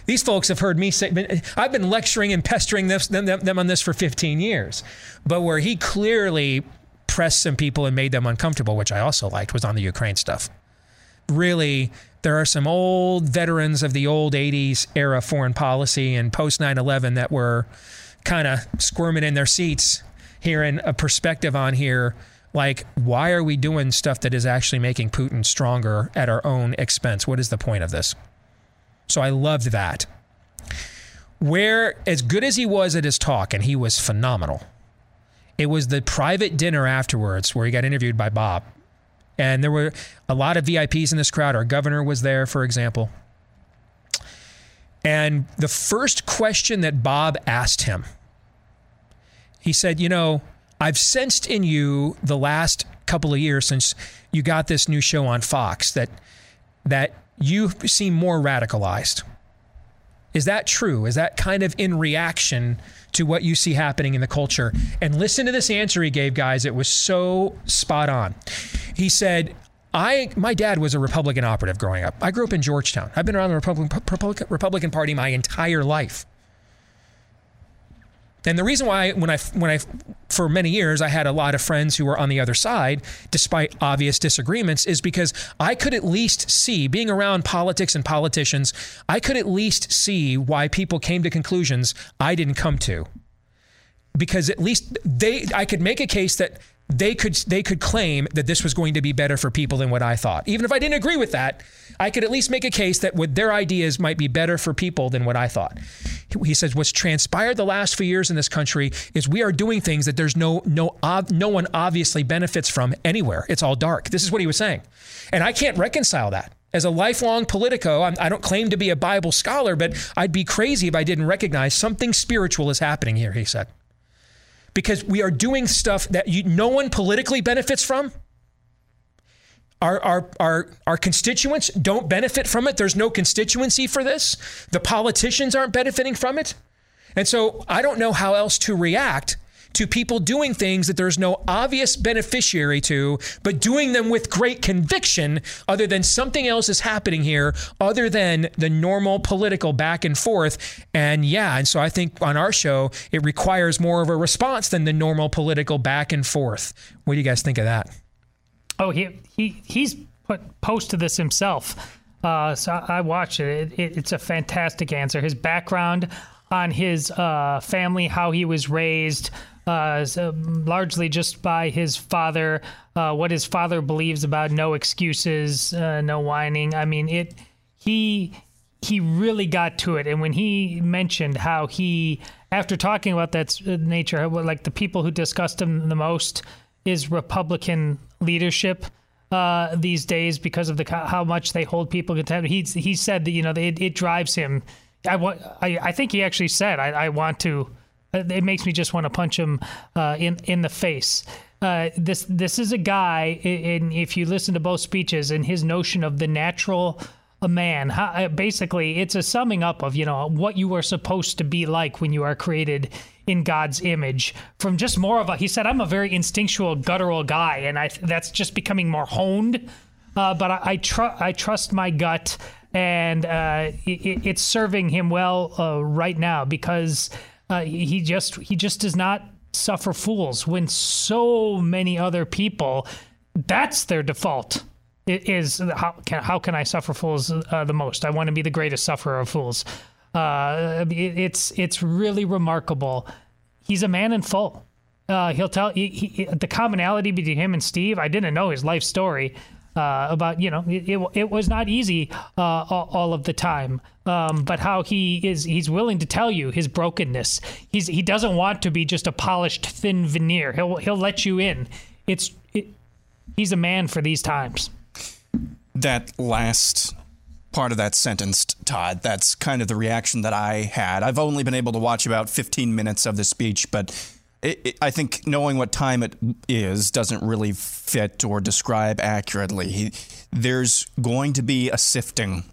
These folks have heard me say, I've been lecturing and pestering this, them, them on this for 15 years. But where he clearly pressed some people and made them uncomfortable, which I also liked, was on the Ukraine stuff. Really, there are some old veterans of the old 80s era foreign policy and post 9 11 that were kind of squirming in their seats, hearing a perspective on here like, why are we doing stuff that is actually making Putin stronger at our own expense? What is the point of this? So I loved that. Where, as good as he was at his talk, and he was phenomenal, it was the private dinner afterwards where he got interviewed by Bob. And there were a lot of VIPs in this crowd. Our governor was there, for example. And the first question that Bob asked him, he said, You know, I've sensed in you the last couple of years since you got this new show on Fox that that you seem more radicalized. Is that true? Is that kind of in reaction to what you see happening in the culture? And listen to this answer he gave, guys. It was so spot on. He said, I my dad was a Republican operative growing up. I grew up in Georgetown. I've been around the Republican, Republican Party my entire life. And the reason why, when I, when I, for many years, I had a lot of friends who were on the other side, despite obvious disagreements, is because I could at least see, being around politics and politicians, I could at least see why people came to conclusions I didn't come to. Because at least they, I could make a case that they could they could claim that this was going to be better for people than what I thought. Even if I didn't agree with that, I could at least make a case that what their ideas might be better for people than what I thought. He says what's transpired the last few years in this country is we are doing things that there's no no no one obviously benefits from anywhere. It's all dark. This is what he was saying. And I can't reconcile that. as a lifelong Politico, I'm, I do not claim to be a Bible scholar, but I'd be crazy if I didn't recognize something spiritual is happening here, he said. Because we are doing stuff that you, no one politically benefits from. Our, our, our, our constituents don't benefit from it. There's no constituency for this. The politicians aren't benefiting from it. And so I don't know how else to react to people doing things that there's no obvious beneficiary to, but doing them with great conviction, other than something else is happening here, other than the normal political back and forth. And yeah, and so I think on our show, it requires more of a response than the normal political back and forth. What do you guys think of that? Oh, he he he's put posted this himself. Uh, so I watched it. It, it. It's a fantastic answer. His background on his uh, family, how he was raised, uh, largely just by his father, uh, what his father believes about no excuses, uh, no whining. I mean, it. He he really got to it, and when he mentioned how he, after talking about that uh, nature, like the people who discussed him the most is Republican leadership. Uh, these days, because of the how much they hold people contempt, he he said that you know it, it drives him. I. I, I think he actually said, I, I want to it makes me just want to punch him uh, in in the face. Uh, this this is a guy, and if you listen to both speeches, and his notion of the natural man. How, uh, basically, it's a summing up of you know what you are supposed to be like when you are created in God's image. From just more of a, he said, I'm a very instinctual, guttural guy, and I that's just becoming more honed. Uh, but I, I trust I trust my gut, and uh, it, it's serving him well uh, right now because uh, he just he just does not suffer fools when so many other people that's their default it is how can how can I suffer fools uh, the most? I want to be the greatest sufferer of fools. Uh, it, it's it's really remarkable. He's a man in full. Uh, he'll tell he, he, the commonality between him and Steve. I didn't know his life story uh, about you know it, it, it was not easy uh, all, all, of the time. Um, but how he is he's willing to tell you his brokenness. He's he doesn't want to be just a polished thin veneer. He'll he'll let you in. It's it, he's a man for these times. That last part of that sentence Todd that's kind of the reaction that I had. I've only been able to watch about 15 minutes of the speech but it, it, I think knowing what time it is doesn't really fit or describe accurately. He, there's going to be a sifting.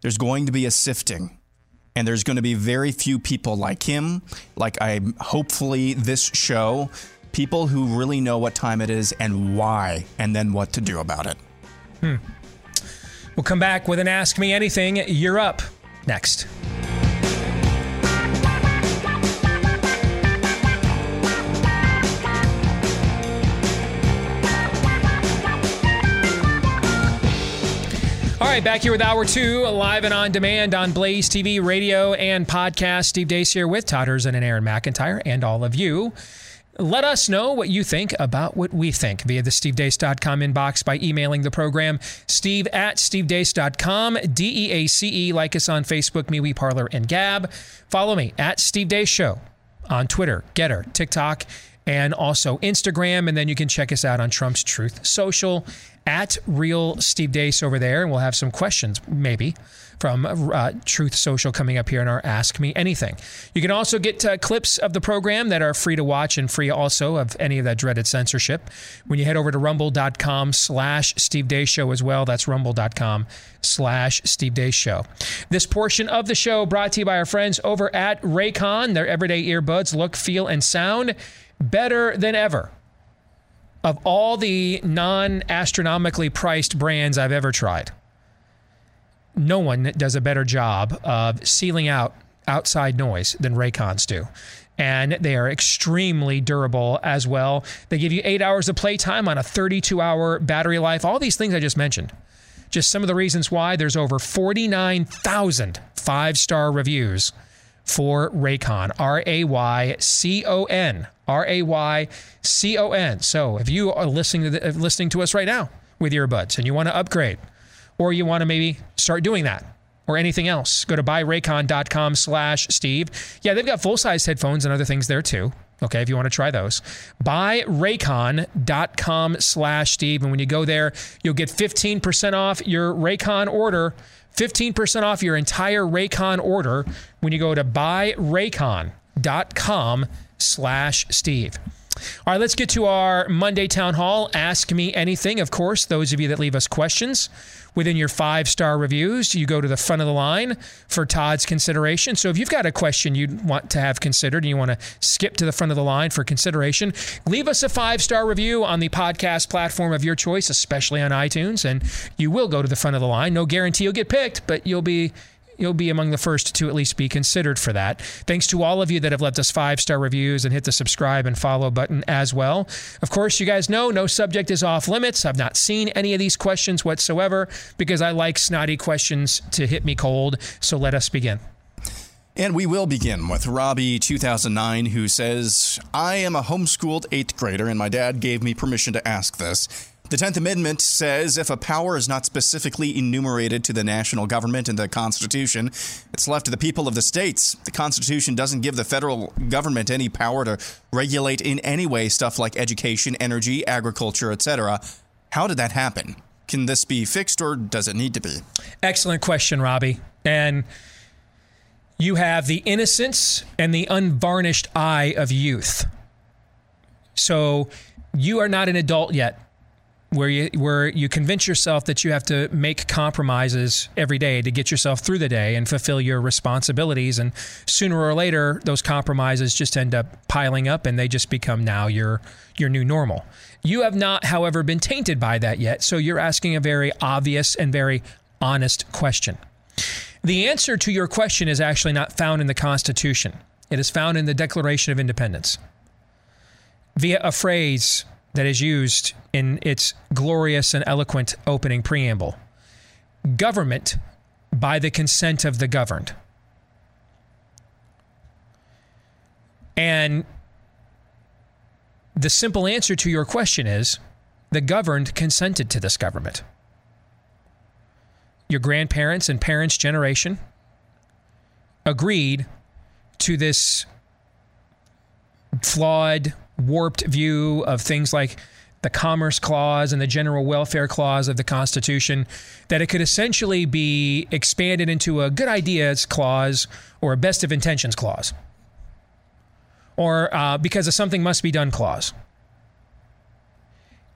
There's going to be a sifting. And there's going to be very few people like him, like I hopefully this show, people who really know what time it is and why, and then what to do about it. Hmm. We'll come back with an Ask Me Anything. You're up next. Right, back here with Hour 2, live and on demand on Blaze TV, radio, and podcast. Steve Deace here with Todd and Aaron McIntyre and all of you. Let us know what you think about what we think via the stevedeace.com inbox by emailing the program steve at stevedeace.com, D E A C E. Like us on Facebook, MeWe, Parler, and Gab. Follow me at Steve Deace Show on Twitter, Gettr, TikTok, and also Instagram. And then you can check us out on Trump's Truth Social at Real Steve Deace over there. And we'll have some questions, maybe, from uh, Truth Social coming up here in our Ask Me Anything. You can also get uh, clips of the program that are free to watch and free also of any of that dreaded censorship when you head over to rumble.com slash Steve Show as well. That's rumble.com slash Steve Show. This portion of the show brought to you by our friends over at Raycon. Their everyday earbuds look, feel, and sound better than ever. Of all the non astronomically priced brands I've ever tried, no one does a better job of sealing out outside noise than Raycons do. And they are extremely durable as well. They give you eight hours of playtime on a 32 hour battery life. All these things I just mentioned. Just some of the reasons why there's over 49,000 five star reviews for Raycon. R A Y C O N. R A Y C O N. So if you are listening to, the, uh, listening to us right now with earbuds and you want to upgrade, or you want to maybe start doing that, or anything else, go to buyraycon.com slash Steve. Yeah, they've got full size headphones and other things there too. Okay, if you want to try those, buyraycon.com slash Steve. And when you go there, you'll get 15% off your Raycon order, 15% off your entire Raycon order when you go to buyraycon.com slash Steve. All right, let's get to our Monday Town Hall. Ask me anything. Of course, those of you that leave us questions within your five star reviews, you go to the front of the line for Todd's consideration. So if you've got a question you'd want to have considered and you want to skip to the front of the line for consideration, leave us a five star review on the podcast platform of your choice, especially on iTunes, and you will go to the front of the line. No guarantee you'll get picked, but you'll be you'll be among the first to at least be considered for that. Thanks to all of you that have left us five star reviews and hit the subscribe and follow button as well. Of course, you guys know no subject is off limits. I've not seen any of these questions whatsoever because I like snotty questions to hit me cold. So let us begin. And we will begin with Robbie 2009, who says, I am a homeschooled eighth grader, and my dad gave me permission to ask this. The 10th Amendment says if a power is not specifically enumerated to the national government in the Constitution, it's left to the people of the states. The Constitution doesn't give the federal government any power to regulate in any way stuff like education, energy, agriculture, etc. How did that happen? Can this be fixed or does it need to be? Excellent question, Robbie. And you have the innocence and the unvarnished eye of youth. So you are not an adult yet where you where you convince yourself that you have to make compromises every day to get yourself through the day and fulfill your responsibilities and sooner or later those compromises just end up piling up and they just become now your your new normal. You have not however been tainted by that yet, so you're asking a very obvious and very honest question. The answer to your question is actually not found in the Constitution. It is found in the Declaration of Independence via a phrase that is used in its glorious and eloquent opening preamble government by the consent of the governed. And the simple answer to your question is the governed consented to this government. Your grandparents and parents' generation agreed to this flawed, warped view of things like the Commerce Clause and the General Welfare Clause of the Constitution, that it could essentially be expanded into a good ideas clause or a best of intentions clause, or uh, because of something must be done clause.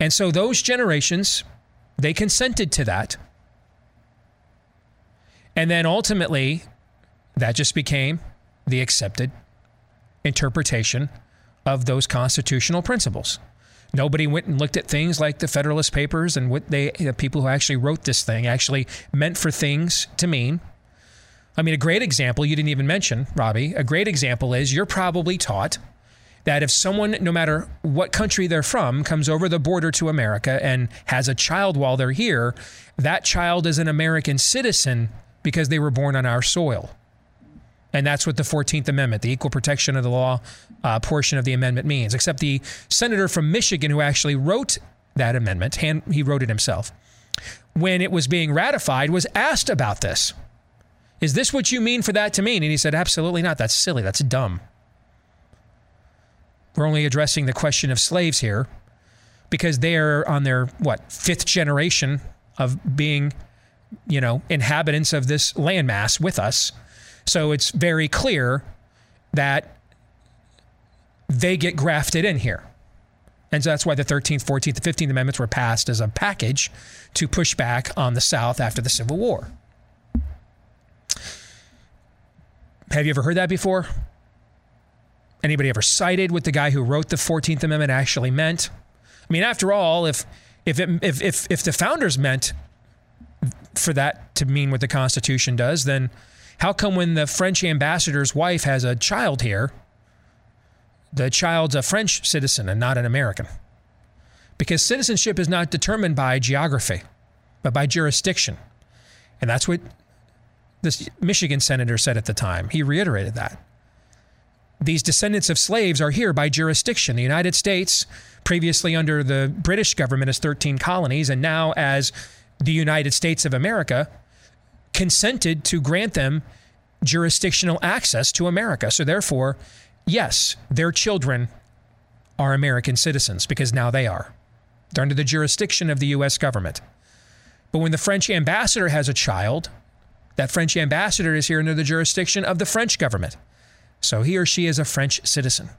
And so those generations, they consented to that. And then ultimately, that just became the accepted interpretation of those constitutional principles. Nobody went and looked at things like the Federalist Papers and what they, the people who actually wrote this thing, actually meant for things to mean. I mean, a great example you didn't even mention, Robbie. A great example is you're probably taught that if someone, no matter what country they're from, comes over the border to America and has a child while they're here, that child is an American citizen because they were born on our soil. And that's what the 14th Amendment, the equal protection of the law uh, portion of the amendment means. Except the senator from Michigan who actually wrote that amendment, hand, he wrote it himself, when it was being ratified, was asked about this. Is this what you mean for that to mean? And he said, absolutely not. That's silly. That's dumb. We're only addressing the question of slaves here because they are on their, what, fifth generation of being, you know, inhabitants of this landmass with us. So it's very clear that they get grafted in here. And so that's why the 13th, 14th, and 15th Amendments were passed as a package to push back on the South after the Civil War. Have you ever heard that before? Anybody ever cited what the guy who wrote the 14th Amendment actually meant? I mean, after all, if if it, if if if the founders meant for that to mean what the Constitution does, then how come when the French ambassador's wife has a child here, the child's a French citizen and not an American? Because citizenship is not determined by geography, but by jurisdiction. And that's what this Michigan senator said at the time. He reiterated that. These descendants of slaves are here by jurisdiction. The United States, previously under the British government as 13 colonies, and now as the United States of America, consented to grant them jurisdictional access to America. So, therefore, yes, their children are American citizens because now they are. They're under the jurisdiction of the US government. But when the French ambassador has a child, that French ambassador is here under the jurisdiction of the French government. So he or she is a French citizen.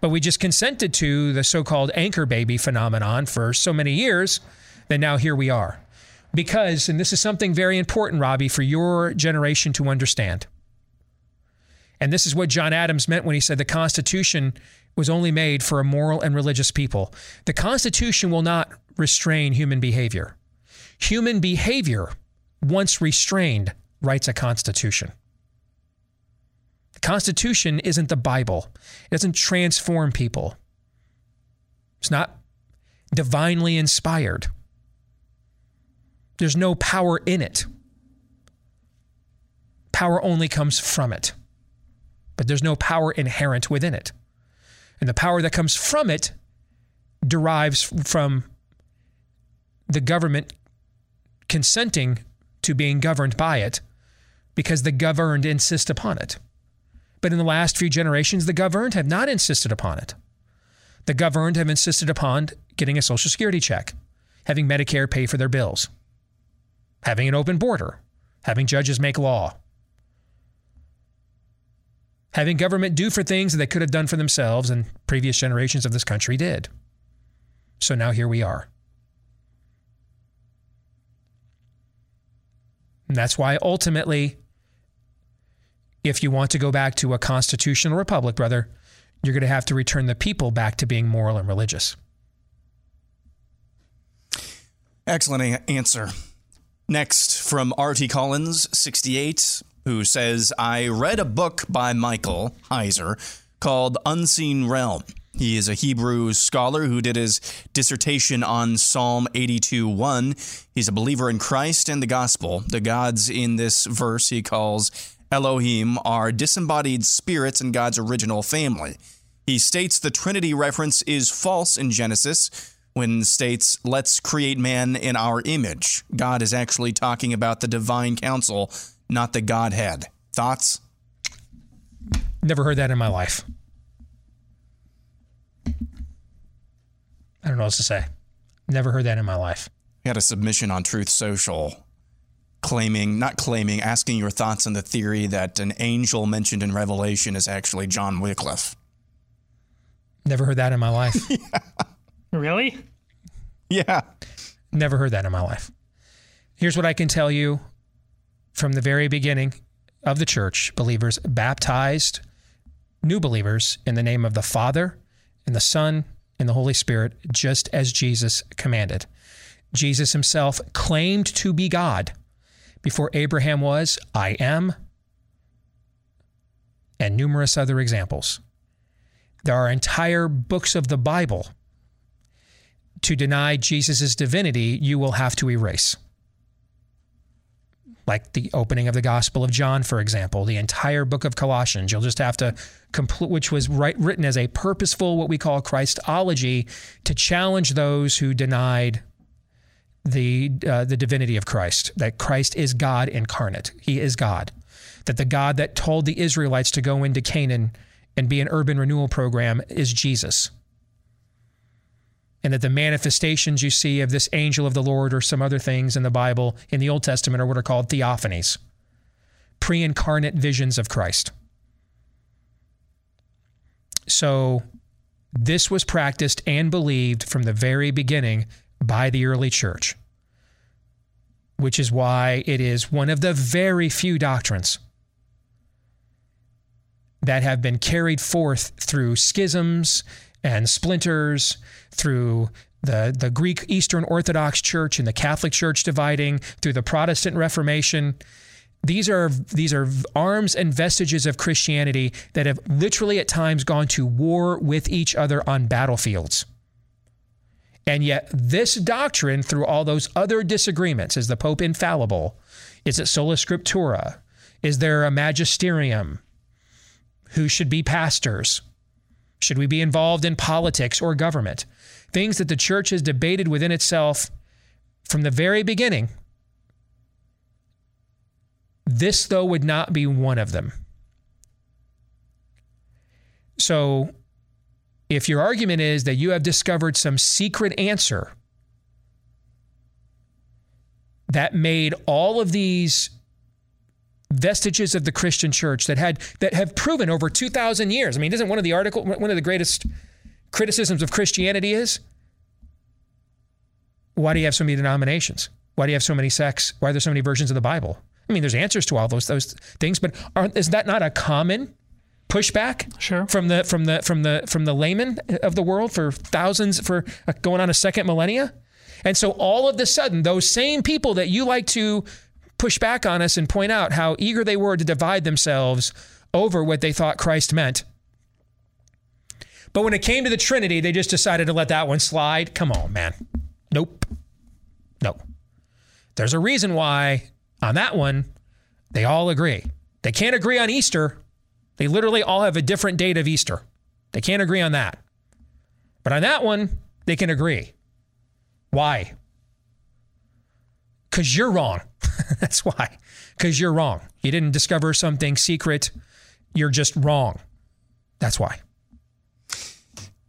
But we just consented to the so called anchor baby phenomenon for so many years that now here we are. Because, and this is something very important, Robbie, for your generation to understand. And this is what John Adams meant when he said the Constitution was only made for a moral and religious people. The Constitution will not restrain human behavior. Human behavior, once restrained, writes a Constitution. The Constitution isn't the Bible, it doesn't transform people, it's not divinely inspired. There's no power in it. Power only comes from it, but there's no power inherent within it. And the power that comes from it derives from the government consenting to being governed by it because the governed insist upon it. But in the last few generations, the governed have not insisted upon it. The governed have insisted upon getting a Social Security check, having Medicare pay for their bills having an open border, having judges make law, having government do for things that they could have done for themselves and previous generations of this country did. So now here we are. And that's why ultimately, if you want to go back to a constitutional republic, brother, you're going to have to return the people back to being moral and religious. Excellent answer. Next, from R.T. Collins, 68, who says, I read a book by Michael Heiser called Unseen Realm. He is a Hebrew scholar who did his dissertation on Psalm 82 1. He's a believer in Christ and the gospel. The gods in this verse he calls Elohim are disembodied spirits in God's original family. He states the Trinity reference is false in Genesis when states, let's create man in our image. God is actually talking about the divine council, not the Godhead. Thoughts? Never heard that in my life. I don't know what else to say. Never heard that in my life. We had a submission on Truth Social claiming, not claiming, asking your thoughts on the theory that an angel mentioned in Revelation is actually John Wycliffe. Never heard that in my life. yeah. Really? Yeah. Never heard that in my life. Here's what I can tell you from the very beginning of the church believers baptized new believers in the name of the Father and the Son and the Holy Spirit, just as Jesus commanded. Jesus himself claimed to be God before Abraham was, I am, and numerous other examples. There are entire books of the Bible to deny Jesus' divinity, you will have to erase. Like the opening of the Gospel of John, for example, the entire book of Colossians, you'll just have to complete, which was written as a purposeful, what we call Christology, to challenge those who denied the uh, the divinity of Christ, that Christ is God incarnate. He is God. That the God that told the Israelites to go into Canaan and be an urban renewal program is Jesus and that the manifestations you see of this angel of the Lord or some other things in the Bible in the Old Testament are what are called theophanies, pre incarnate visions of Christ. So, this was practiced and believed from the very beginning by the early church, which is why it is one of the very few doctrines that have been carried forth through schisms and splinters through the, the Greek Eastern Orthodox Church and the Catholic Church dividing, through the Protestant Reformation. These are these are arms and vestiges of Christianity that have literally at times gone to war with each other on battlefields. And yet, this doctrine, through all those other disagreements, is the Pope infallible? Is it sola scriptura? Is there a magisterium? Who should be pastors? Should we be involved in politics or government? Things that the church has debated within itself from the very beginning. This, though, would not be one of them. So if your argument is that you have discovered some secret answer that made all of these vestiges of the Christian church that had that have proven over 2000 years. I mean, isn't one of the article one of the greatest criticisms of Christianity is why do you have so many denominations? Why do you have so many sects? Why are there so many versions of the Bible? I mean, there's answers to all those those things, but aren't, is that not a common pushback sure. from the from the from the from the layman of the world for thousands for going on a second millennia? And so all of the sudden, those same people that you like to push back on us and point out how eager they were to divide themselves over what they thought Christ meant. But when it came to the Trinity, they just decided to let that one slide. Come on, man. Nope. No. There's a reason why on that one, they all agree. They can't agree on Easter. They literally all have a different date of Easter. They can't agree on that. But on that one, they can agree. Why? Because you're wrong. That's why. Because you're wrong. You didn't discover something secret. You're just wrong. That's why.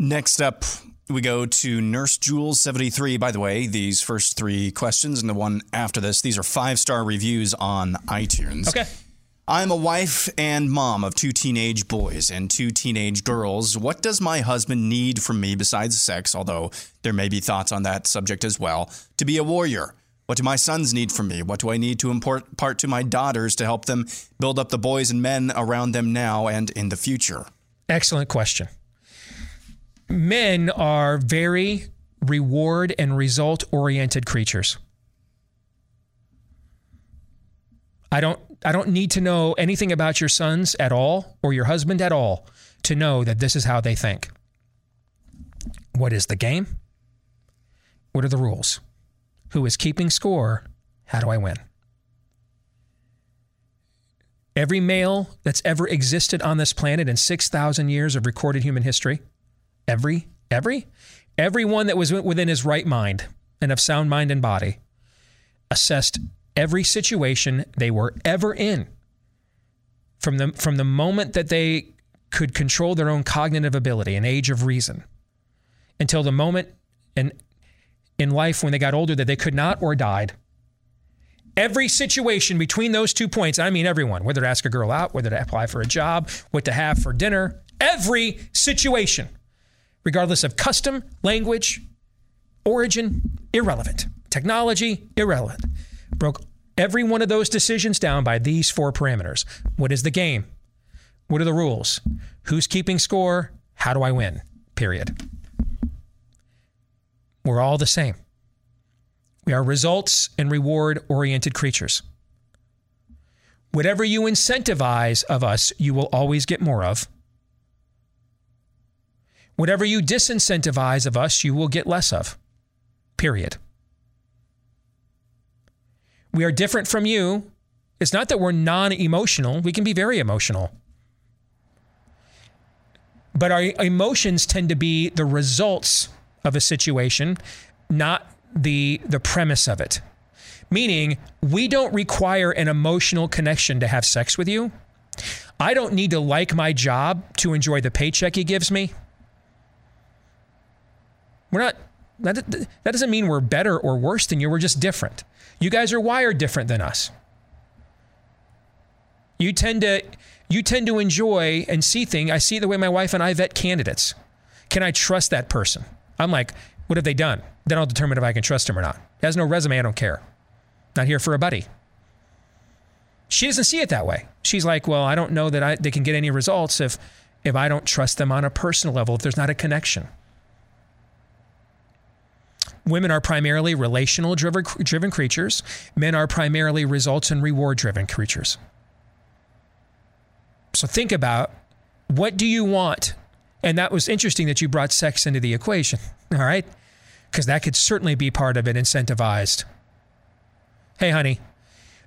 Next up, we go to Nurse Jules 73. By the way, these first three questions and the one after this, these are five star reviews on iTunes. Okay. I'm a wife and mom of two teenage boys and two teenage girls. What does my husband need from me besides sex, although there may be thoughts on that subject as well, to be a warrior? What do my sons need from me? What do I need to impart to my daughters to help them build up the boys and men around them now and in the future? Excellent question. Men are very reward and result oriented creatures. I don't I don't need to know anything about your sons at all or your husband at all to know that this is how they think. What is the game? What are the rules? Who is keeping score? How do I win? Every male that's ever existed on this planet in 6,000 years of recorded human history, every, every, everyone that was within his right mind and of sound mind and body assessed every situation they were ever in. From the from the moment that they could control their own cognitive ability an age of reason until the moment in in life when they got older that they could not or died. Every situation between those two points i mean everyone whether to ask a girl out whether to apply for a job what to have for dinner every situation regardless of custom language origin irrelevant technology irrelevant broke every one of those decisions down by these four parameters. What is the game? What are the rules? Who's keeping score? How do I win? Period. We're all the same. We are results and reward oriented creatures. Whatever you incentivize of us, you will always get more of. Whatever you disincentivize of us, you will get less of. Period. We are different from you. It's not that we're non emotional, we can be very emotional. But our emotions tend to be the results of a situation, not the, the premise of it. Meaning, we don't require an emotional connection to have sex with you. I don't need to like my job to enjoy the paycheck he gives me. We're not, that, that doesn't mean we're better or worse than you. We're just different. You guys are wired different than us. You tend to you tend to enjoy and see things. I see the way my wife and I vet candidates. Can I trust that person? I'm like, what have they done? Then I'll determine if I can trust him or not. Has no resume, I don't care. Not here for a buddy. She doesn't see it that way. She's like, well, I don't know that I, they can get any results if if I don't trust them on a personal level, if there's not a connection. Women are primarily relational driven, driven creatures. Men are primarily results and reward driven creatures. So think about what do you want? And that was interesting that you brought sex into the equation. All right. Because that could certainly be part of it, incentivized. Hey, honey,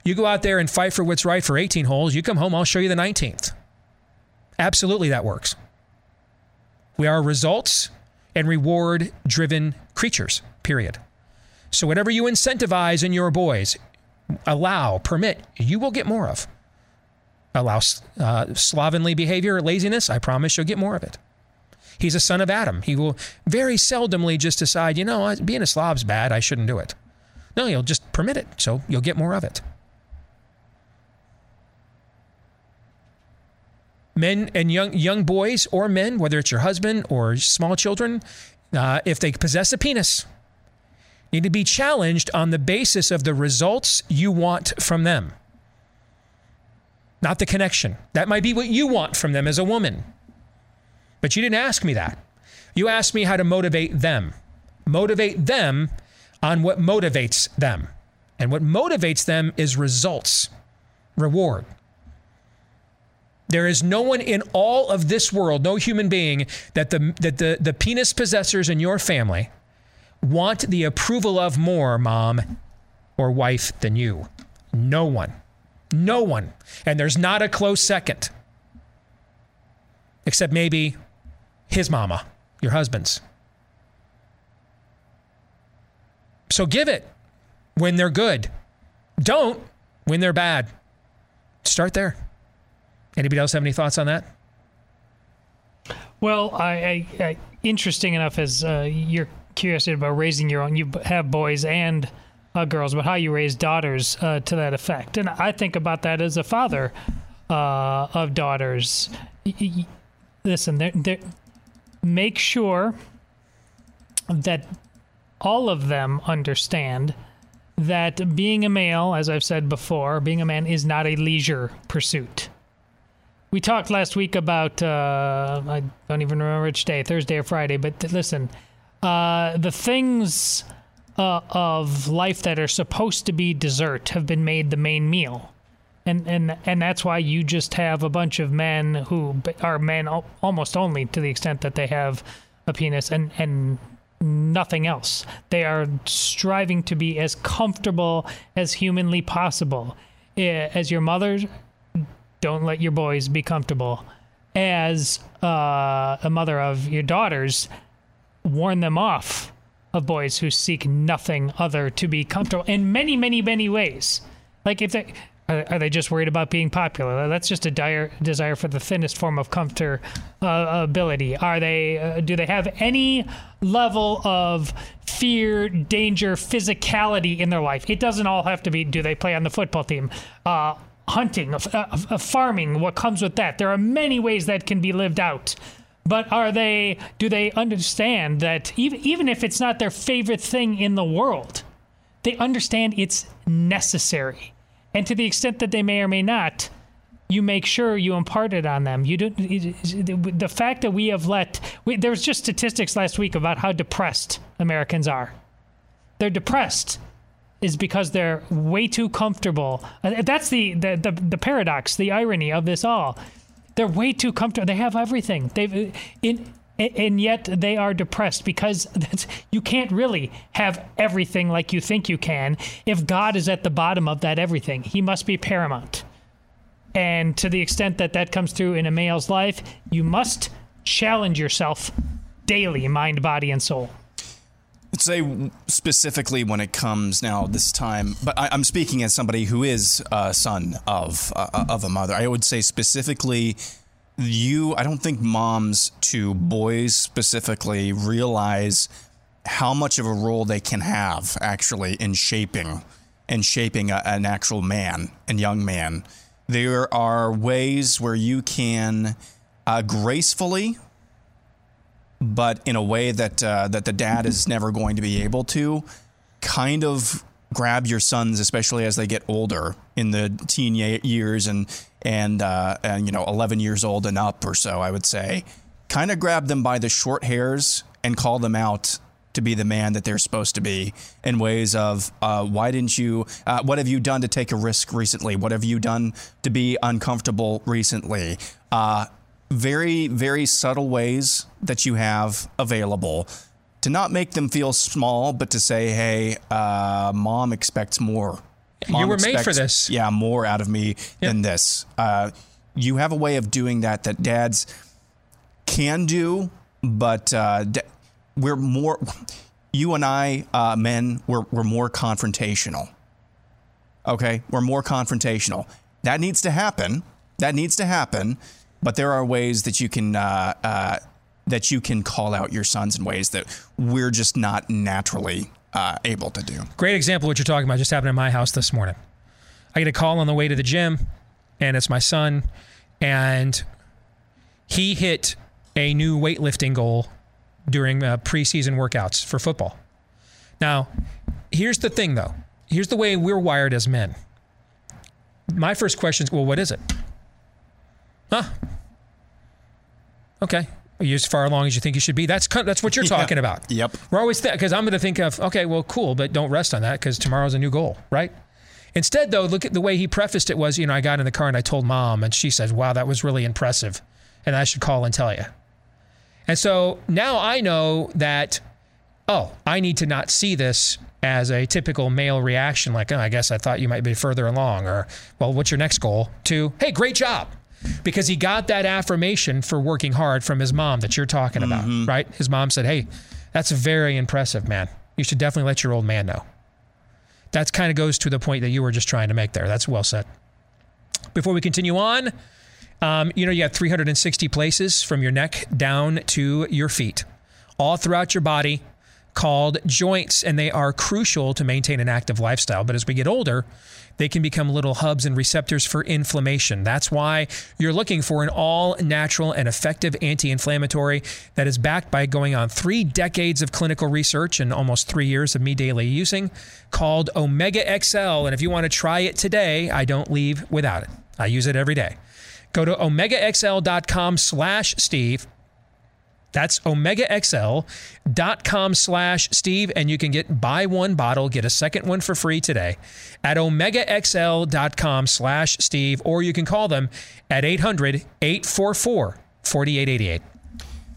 you go out there and fight for what's right for 18 holes. You come home, I'll show you the 19th. Absolutely, that works. We are results and reward driven creatures period. So whatever you incentivize in your boys, allow, permit, you will get more of. allow uh, slovenly behavior or laziness, I promise you'll get more of it. He's a son of Adam. He will very seldomly just decide, you know, being a Slav's bad. I shouldn't do it. No, he'll just permit it. So you'll get more of it. Men and young young boys or men, whether it's your husband or small children, uh, if they possess a penis, need to be challenged on the basis of the results you want from them, not the connection. That might be what you want from them as a woman. But you didn't ask me that. You asked me how to motivate them. Motivate them on what motivates them. And what motivates them is results, reward. There is no one in all of this world, no human being, that the that the, the penis possessors in your family want the approval of more, mom or wife, than you. No one. No one. And there's not a close second. Except maybe his mama, your husband's. So give it when they're good. Don't when they're bad. Start there. Anybody else have any thoughts on that? Well, I, I, I interesting enough as uh, you're curious about raising your own. You have boys and uh, girls, but how you raise daughters uh, to that effect. And I think about that as a father uh, of daughters. Listen, they're, they're, make sure that all of them understand that being a male, as I've said before, being a man is not a leisure pursuit we talked last week about uh, I don't even remember which day, Thursday or Friday. But th- listen, uh, the things uh, of life that are supposed to be dessert have been made the main meal, and and and that's why you just have a bunch of men who are men almost only to the extent that they have a penis and and nothing else. They are striving to be as comfortable as humanly possible. As your mother don't let your boys be comfortable. As uh, a mother of your daughters, warn them off of boys who seek nothing other to be comfortable in many, many, many ways. Like if they are, they just worried about being popular? That's just a dire desire for the thinnest form of comfort uh. Are they? Uh, do they have any level of fear, danger, physicality in their life? It doesn't all have to be. Do they play on the football team? Uh, hunting, of, of farming, what comes with that. There are many ways that can be lived out. But are they, do they understand that even, even if it's not their favorite thing in the world, they understand it's necessary. And to the extent that they may or may not, you make sure you impart it on them. You do the fact that we have let we, there was just statistics last week about how depressed Americans are. They're depressed is because they're way too comfortable. That's the, the, the, the, paradox, the irony of this all. They're way too comfortable. They have everything. They've in and yet they are depressed because you can't really have everything like you think you can if God is at the bottom of that everything. He must be paramount. And to the extent that that comes through in a male's life, you must challenge yourself daily, mind, body, and soul say specifically when it comes now this time, but I, am speaking as somebody who is a son of uh, of a mother. I would say specifically, you. I don't think moms to boys specifically realize how much of a role they can have actually in shaping and shaping a, an actual man and young man. There are ways where you can uh, gracefully but in a way that uh, that the dad is never going to be able to. Kind of grab your sons, especially as they get older in the teen years and and uh, and you know 11 years old and up or so. I would say, kind of grab them by the short hairs and call them out to be the man that they're supposed to be in ways of uh, why didn't you uh, what have you done to take a risk recently what have you done to be uncomfortable recently uh, very, very subtle ways that you have available to not make them feel small, but to say, hey, uh, mom expects more. Mom you were expects, made for this. Yeah, more out of me yep. than this. Uh, you have a way of doing that that dads can do, but uh, we're more, you and I, uh, men, we're, we're more confrontational. Okay? We're more confrontational. That needs to happen That needs to happen, but there are ways that you can uh, uh, that you can call out your sons in ways that we're just not naturally uh, able to do. Great example of what you're talking about just happened in my house this morning. I get a call on the way to the gym, and it's my son, and he hit a new weightlifting goal during uh, preseason workouts for football. Now, here's the thing though. Here's the way we're wired as men. My first question is, well, what is it? Huh? Okay. You're as far along as you think you should be? That's that's what you're Yeah. talking about. Yep. We're always there because I'm going to think of okay, well, cool, but don't rest on that because tomorrow's a new goal, right? Instead, though, look at the way he prefaced it was, you know, I got in the car and I told mom, and she said, "Wow, that was really impressive," and I should call and tell you. And so now I know that, oh, I need to not see this as a typical male reaction, like, oh, I guess I thought you might be further along, or, well, what's your next goal? To, hey, great job. Because he got that affirmation for working hard from his mom that you're talking about, right? His mom said, hey, that's very impressive, man. You should definitely let your old man know. That kind of goes to the point that you were just trying to make there. That's well said. Before we continue on, um, you know, you have 360 places from your neck down to your feet, all throughout your body, called joints, and they are crucial to maintain an active lifestyle. But as we get older, they can become little hubs and receptors for inflammation. That's why you're looking for an all natural and effective anti inflammatory that is backed by going on three decades of clinical research and almost three years of me daily using called Omega XL. And if you want to try it today, I don't leave without it. I use it every day. Go to omegaxl.com slash Steve. That's omegaxl.com slash Steve, and you can get buy one bottle, get a second one for free today at omegaxl.com slash Steve, or you can call them at 800 844 4888.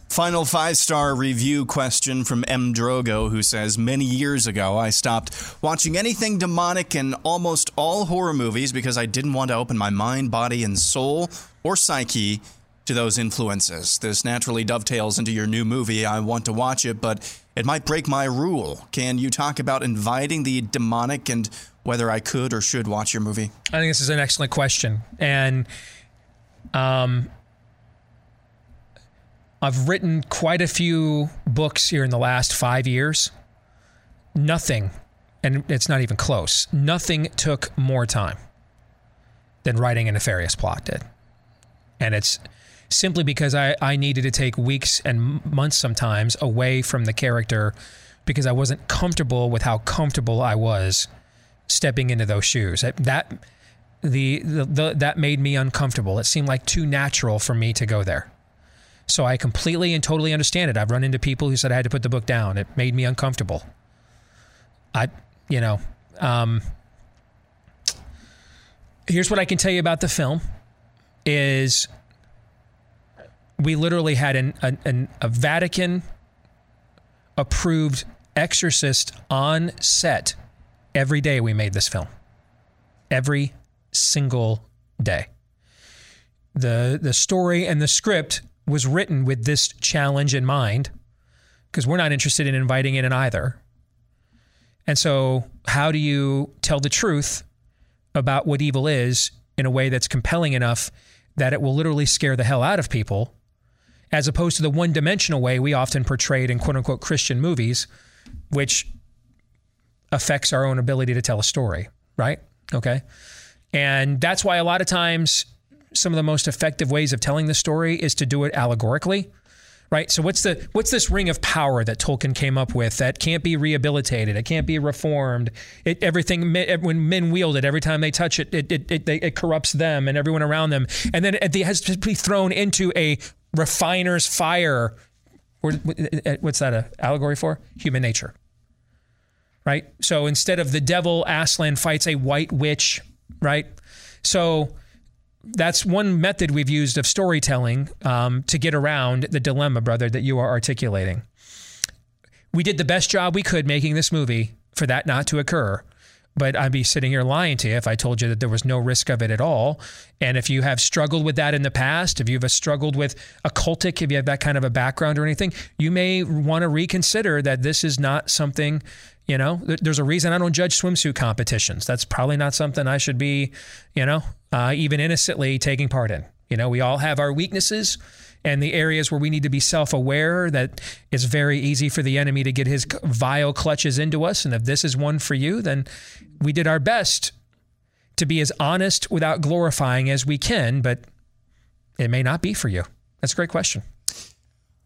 Final five star review question from M. Drogo, who says Many years ago, I stopped watching anything demonic and almost all horror movies because I didn't want to open my mind, body, and soul or psyche to those influences. This naturally dovetails into your new movie. I want to watch it, but it might break my rule. Can you talk about inviting the demonic and whether I could or should watch your movie? I think this is an excellent question. And um, I've written quite a few books here in the last five years. Nothing, and it's not even close, nothing took more time than writing a nefarious plot did. And it's simply because I, I needed to take weeks and months sometimes away from the character because I wasn't comfortable with how comfortable I was stepping into those shoes. That, that the, the, the that made me uncomfortable. It seemed like too natural for me to go there. So I completely and totally understand it. I've run into people who said I had to put the book down. It made me uncomfortable. I, you know, um, here's what I can tell you about the film is we literally had an, an, a Vatican approved exorcist on set every day we made this film. Every single day. The the story and the script was written with this challenge in mind because we're not interested in inviting in either. And so, how do you tell the truth about what evil is in a way that's compelling enough that it will literally scare the hell out of people, as opposed to the one dimensional way we often portrayed in quote unquote Christian movies, which affects our own ability to tell a story, right? Okay. And that's why a lot of times some of the most effective ways of telling the story is to do it allegorically right so what's the what's this ring of power that tolkien came up with that can't be rehabilitated it can't be reformed it everything when men wield it every time they touch it it it, it, it corrupts them and everyone around them and then it has to be thrown into a refiner's fire. What's that an allegory for? Human nature. Right? So instead of the devil aslan fights a white witch right? So that's one method we've used of storytelling um, to get around the dilemma, brother, that you are articulating. We did the best job we could making this movie for that not to occur. But I'd be sitting here lying to you if I told you that there was no risk of it at all. And if you have struggled with that in the past, if you've struggled with occultic, if you have that kind of a background or anything, you may want to reconsider that this is not something You know, there's a reason I don't judge swimsuit competitions. That's probably not something I should be, you know, uh, even innocently taking part in. You know, we all have our weaknesses and the areas where we need to be self aware that it's very easy for the enemy to get his vile clutches into us. And if this is one for you, then we did our best to be as honest without glorifying as we can, but it may not be for you. That's a great question.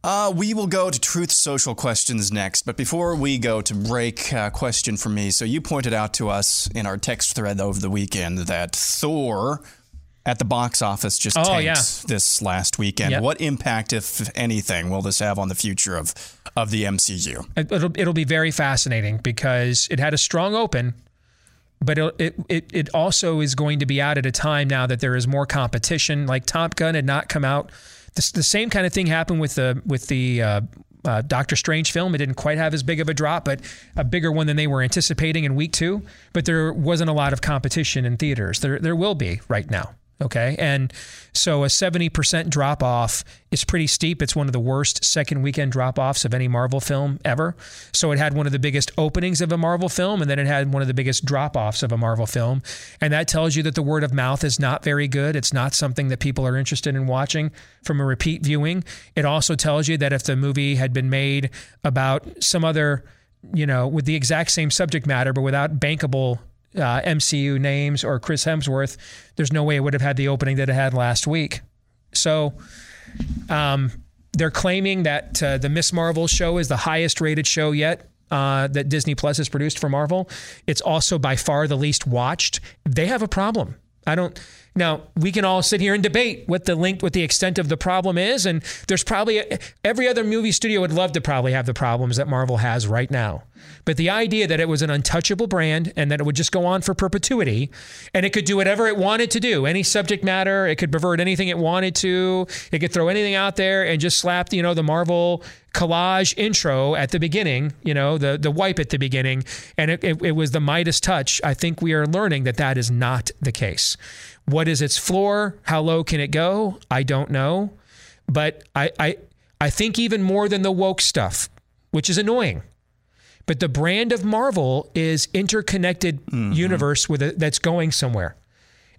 Uh, we will go to truth social questions next, but before we go to break, uh, question for me. So you pointed out to us in our text thread over the weekend that Thor at the box office just Oh, tanked yeah. this last weekend. Yep. What impact, if anything, will this have on the future of of the MCU? It- It'll, it'll be very fascinating because it had a strong open, but it, it, it, also is going to be out at a time now that there is more competition. Like Top Gun had not come out. The, the same kind of thing happened with the with the uh, uh, Doctor Strange film. It didn't quite have as big of a drop, but a bigger one than they were anticipating in week two. But there wasn't a lot of competition in theaters. There there will be right now. Okay. And so a 70% drop off is pretty steep. It's one of the worst second weekend drop offs of any Marvel film ever. So it had one of the biggest openings of a Marvel film, and then it had one of the biggest drop offs of a Marvel film. And that tells you that the word of mouth is not very good. It's not something that people are interested in watching from a repeat viewing. It also tells you that if the movie had been made about some other, you know, with the exact same subject matter, but without bankable uh, MCU names or Chris Hemsworth, there's no way it would have had the opening that it had last week. So um, they're claiming that uh, the Miss Marvel show is the highest rated show yet. Uh, that Disney Plus has produced for Marvel. It's also by far the least watched. They have a problem. I don't. Now we can all sit here and debate what the link, what the extent of the problem is, and there's probably every other movie studio would love to probably have the problems that Marvel has right now. But the idea that it was an untouchable brand and that it would just go on for perpetuity, and it could do whatever it wanted to do, any subject matter, it could pervert anything it wanted to, it could throw anything out there and just slap, you know, the Marvel collage intro at the beginning, you know, the the wipe at the beginning, and it, it, it was the Midas touch. I think we are learning that that is not the case. What is its floor? How low can it go? I don't know, but I I I think even more than the woke stuff, which is annoying. But the brand of Marvel is interconnected mm-hmm. universe with a, that's going somewhere.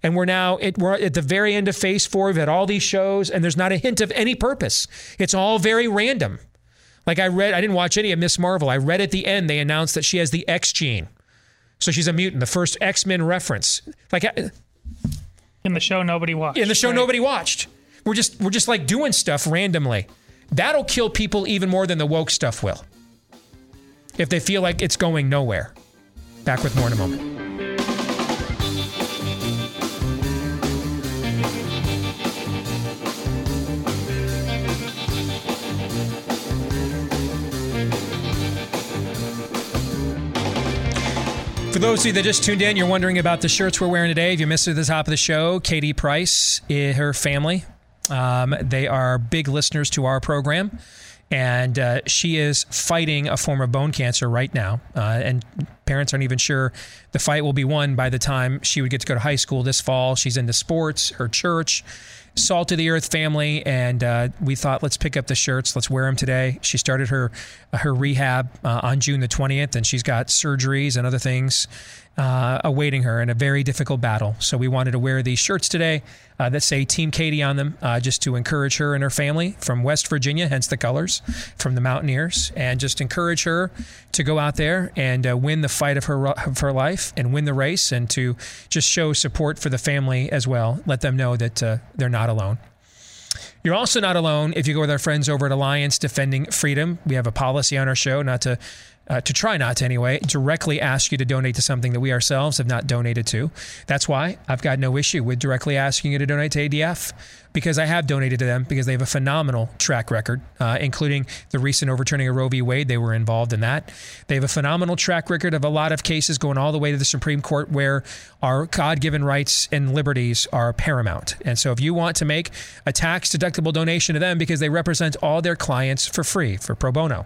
And we're now it, we're at the very end of Phase Four. We've had all these shows, and there's not a hint of any purpose. It's all very random. Like I read, I didn't watch any of Miss Marvel. I read at the end they announced that she has the X gene, so she's a mutant. The first X Men reference. Like In the show, nobody watched. in the show, right? nobody watched. We're just we're just like doing stuff randomly. That'll kill people even more than the woke stuff will. If they feel like it's going nowhere. Back with more in a moment. For those of you that just tuned in, you're wondering about the shirts we're wearing today. If you missed it at the top of the show, Katie Price, eh, her family, um, they are big listeners to our program. And uh, she is fighting a form of bone cancer right now. Uh, and parents aren't even sure the fight will be won by the time she would get to go to high school this fall. She's into sports, her church, Salt of the Earth family, and uh, we thought let's pick up the shirts, let's wear them today. She started her her rehab uh, on June the twentieth, and she's got surgeries and other things uh, awaiting her in a very difficult battle. So we wanted to wear these shirts today uh, that say Team Katie on them, uh, just to encourage her and her family from West Virginia, hence the colors from the Mountaineers, and just encourage her to go out there and uh, win the fight of her of her life and win the race, and to just show support for the family as well. Let them know that uh, they're not alone. You're also not alone if you go with our friends over at Alliance Defending Freedom. We have a policy on our show not to. Uh, to try not to anyway, directly ask you to donate to something that we ourselves have not donated to. That's why I've got no issue with directly asking you to donate to ADF because I have donated to them because they have a phenomenal track record, uh, including the recent overturning of Roe v. Wade. They were involved in that. They have a phenomenal track record of a lot of cases going all the way to the Supreme Court where our God given rights and liberties are paramount. And so if you want to make a tax deductible donation to them because they represent all their clients for free, for pro bono,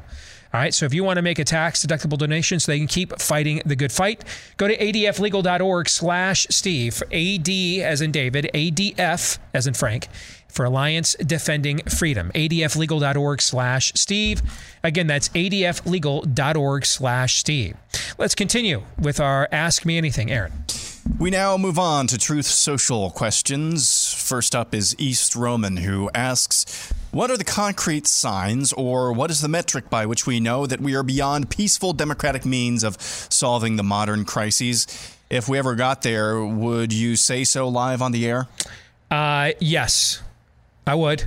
All right, so if you want to make a tax deductible donation so they can keep fighting the good fight, go to adflegal.org slash Steve, AD as in David, ADF as in Frank, for Alliance Defending Freedom, adflegal.org slash Steve. Again, that's adflegal.org slash Steve. Let's continue with our Ask Me Anything, Aaron. We now move on to Truth Social questions. First up is East Roman, who asks What are the concrete signs, or what is the metric by which we know that we are beyond peaceful democratic means of solving the modern crises? If we ever got there, would you say so live on the air? Uh, yes, I would.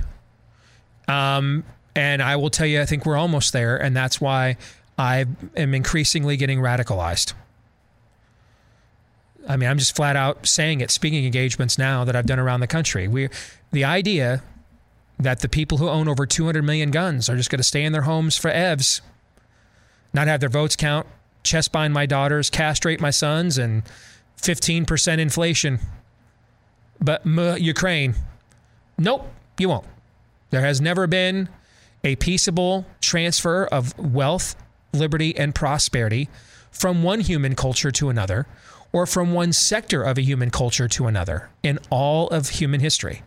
Um, and I will tell you, I think we're almost there, and that's why I am increasingly getting radicalized. I mean, I'm just flat out saying it, speaking engagements now that I've done around the country. We, the idea that the people who own over 200 million guns are just going to stay in their homes for evs, not have their votes count, chest bind my daughters, castrate my sons, and 15% inflation. But m- Ukraine, nope, you won't. There has never been a peaceable transfer of wealth, liberty, and prosperity from one human culture to another or from one sector of a human culture to another in all of human history.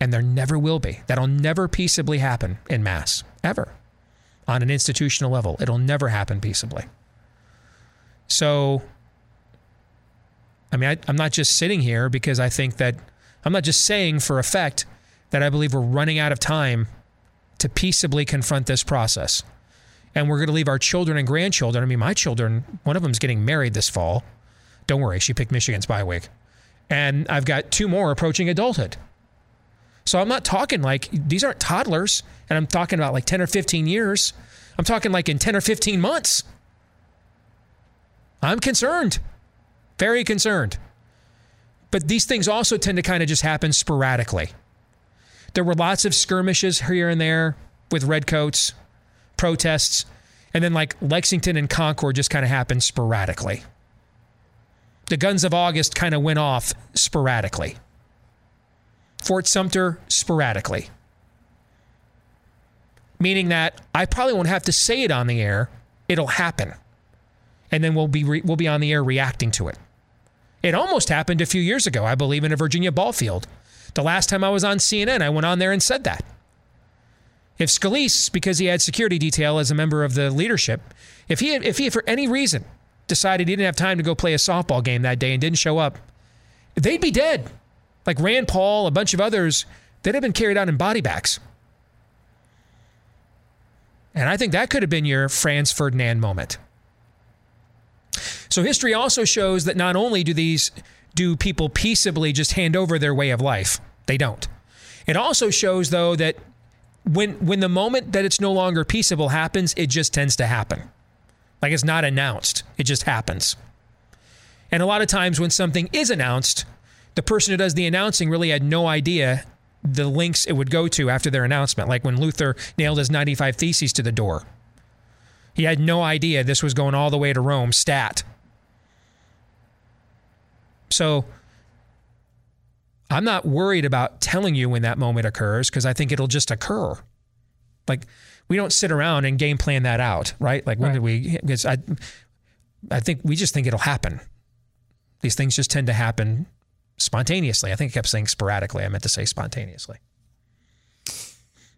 And there never will be. That'll never peaceably happen in mass, ever. On an institutional level, it'll never happen peaceably. So, I mean, I, I'm not just sitting here because I think that, I'm not just saying for effect that I believe we're running out of time to peaceably confront this process. And we're going to leave our children and grandchildren. I mean, my children, one of them's getting married this fall. Don't worry, she picked Michigan's bye week. And I've got two more approaching adulthood. So I'm not talking like these aren't toddlers, and I'm talking about like 10 or 15 years. I'm talking like in 10 or 15 months. I'm concerned, very concerned. But these things also tend to kind of just happen sporadically. There were lots of skirmishes here and there with redcoats, protests, and then like Lexington and Concord just kind of happened sporadically the guns of August kind of went off sporadically. Fort Sumter, sporadically. Meaning that I probably won't have to say it on the air, it'll happen. And then we'll be, re- we'll be on the air reacting to it. It almost happened a few years ago, I believe, in a Virginia ball field. The last time I was on CNN, I went on there and said that. If Scalise, because he had security detail as a member of the leadership, if he, if he for any reason decided he didn't have time to go play a softball game that day and didn't show up, they'd be dead. Like Rand Paul, a bunch of others, they'd have been carried out in body bags. And I think that could have been your Franz Ferdinand moment. So history also shows that not only do these do people peaceably just hand over their way of life, they don't. It also shows though that when when the moment that it's no longer peaceable happens, it just tends to happen. Like it's not announced, it just happens. And a lot of times when something is announced, the person who does the announcing really had no idea the links it would go to after their announcement. Like when Luther nailed his 95 Theses to the door. He had no idea this was going all the way to Rome, stat. So I'm not worried about telling you when that moment occurs because I think it'll just occur. Like we don't sit around and game plan that out, right? Like when right. did we? Because I, I think we just think it'll happen. These things just tend to happen spontaneously. I think I kept saying sporadically. I meant to say spontaneously.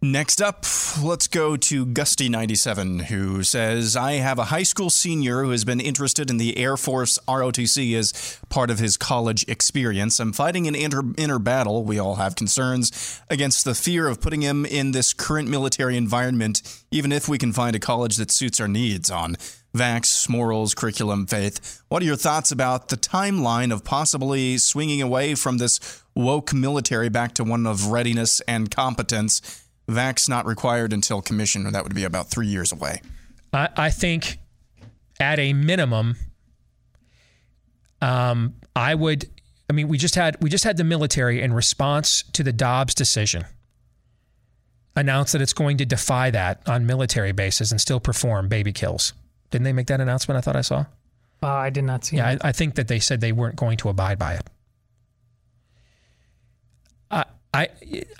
Next up, let's go to Gusty97, who says, I have a high school senior who has been interested in the Air Force ROTC as part of his college experience. I'm fighting an inner, inner battle. We all have concerns against the fear of putting him in this current military environment, even if we can find a college that suits our needs on vax, morals, curriculum, faith. What are your thoughts about the timeline of possibly swinging away from this woke military back to one of readiness and competence? Vax not required until commission, or that would be about three years away. I, I think at a minimum, um, I would. I mean, we just had we just had the military in response to the Dobbs decision announce that it's going to defy that on military bases and still perform baby kills. Didn't they make that announcement? I thought I saw. Uh, I did not see. Yeah, I, I, think that they said they weren't going to abide by it. I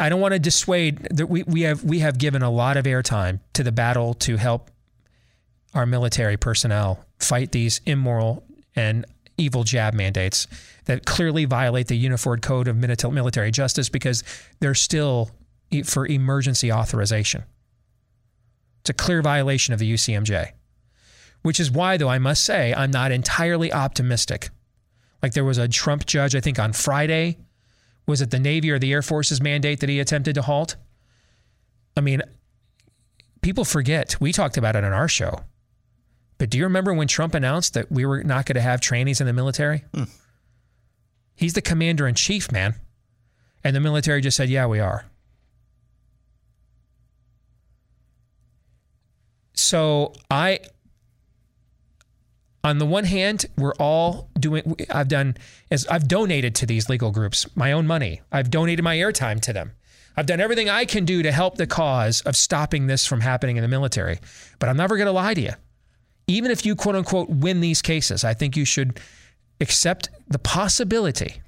I don't want to dissuade that we, we have we have given a lot of airtime to the battle to help our military personnel fight these immoral and evil jab mandates that clearly violate the Uniform Code of Military Justice because they're still for emergency authorization. It's a clear violation of the UCMJ, which is why, though, I must say I'm not entirely optimistic. Like there was a Trump judge, I think on Friday, was it the Navy or the Air Force's mandate that he attempted to halt? I mean, people forget. We talked about it on our show. But do you remember when Trump announced that we were not going to have trainees in the military? Hmm. He's the commander in chief, man. And the military just said, yeah, we are. So I, on the one hand, we're all doing, I've done, as I've donated to these legal groups my own money. I've donated my airtime to them. I've done everything I can do to help the cause of stopping this from happening in the military. But I'm never going to lie to you even if you quote unquote win these cases, I think you should accept the possibility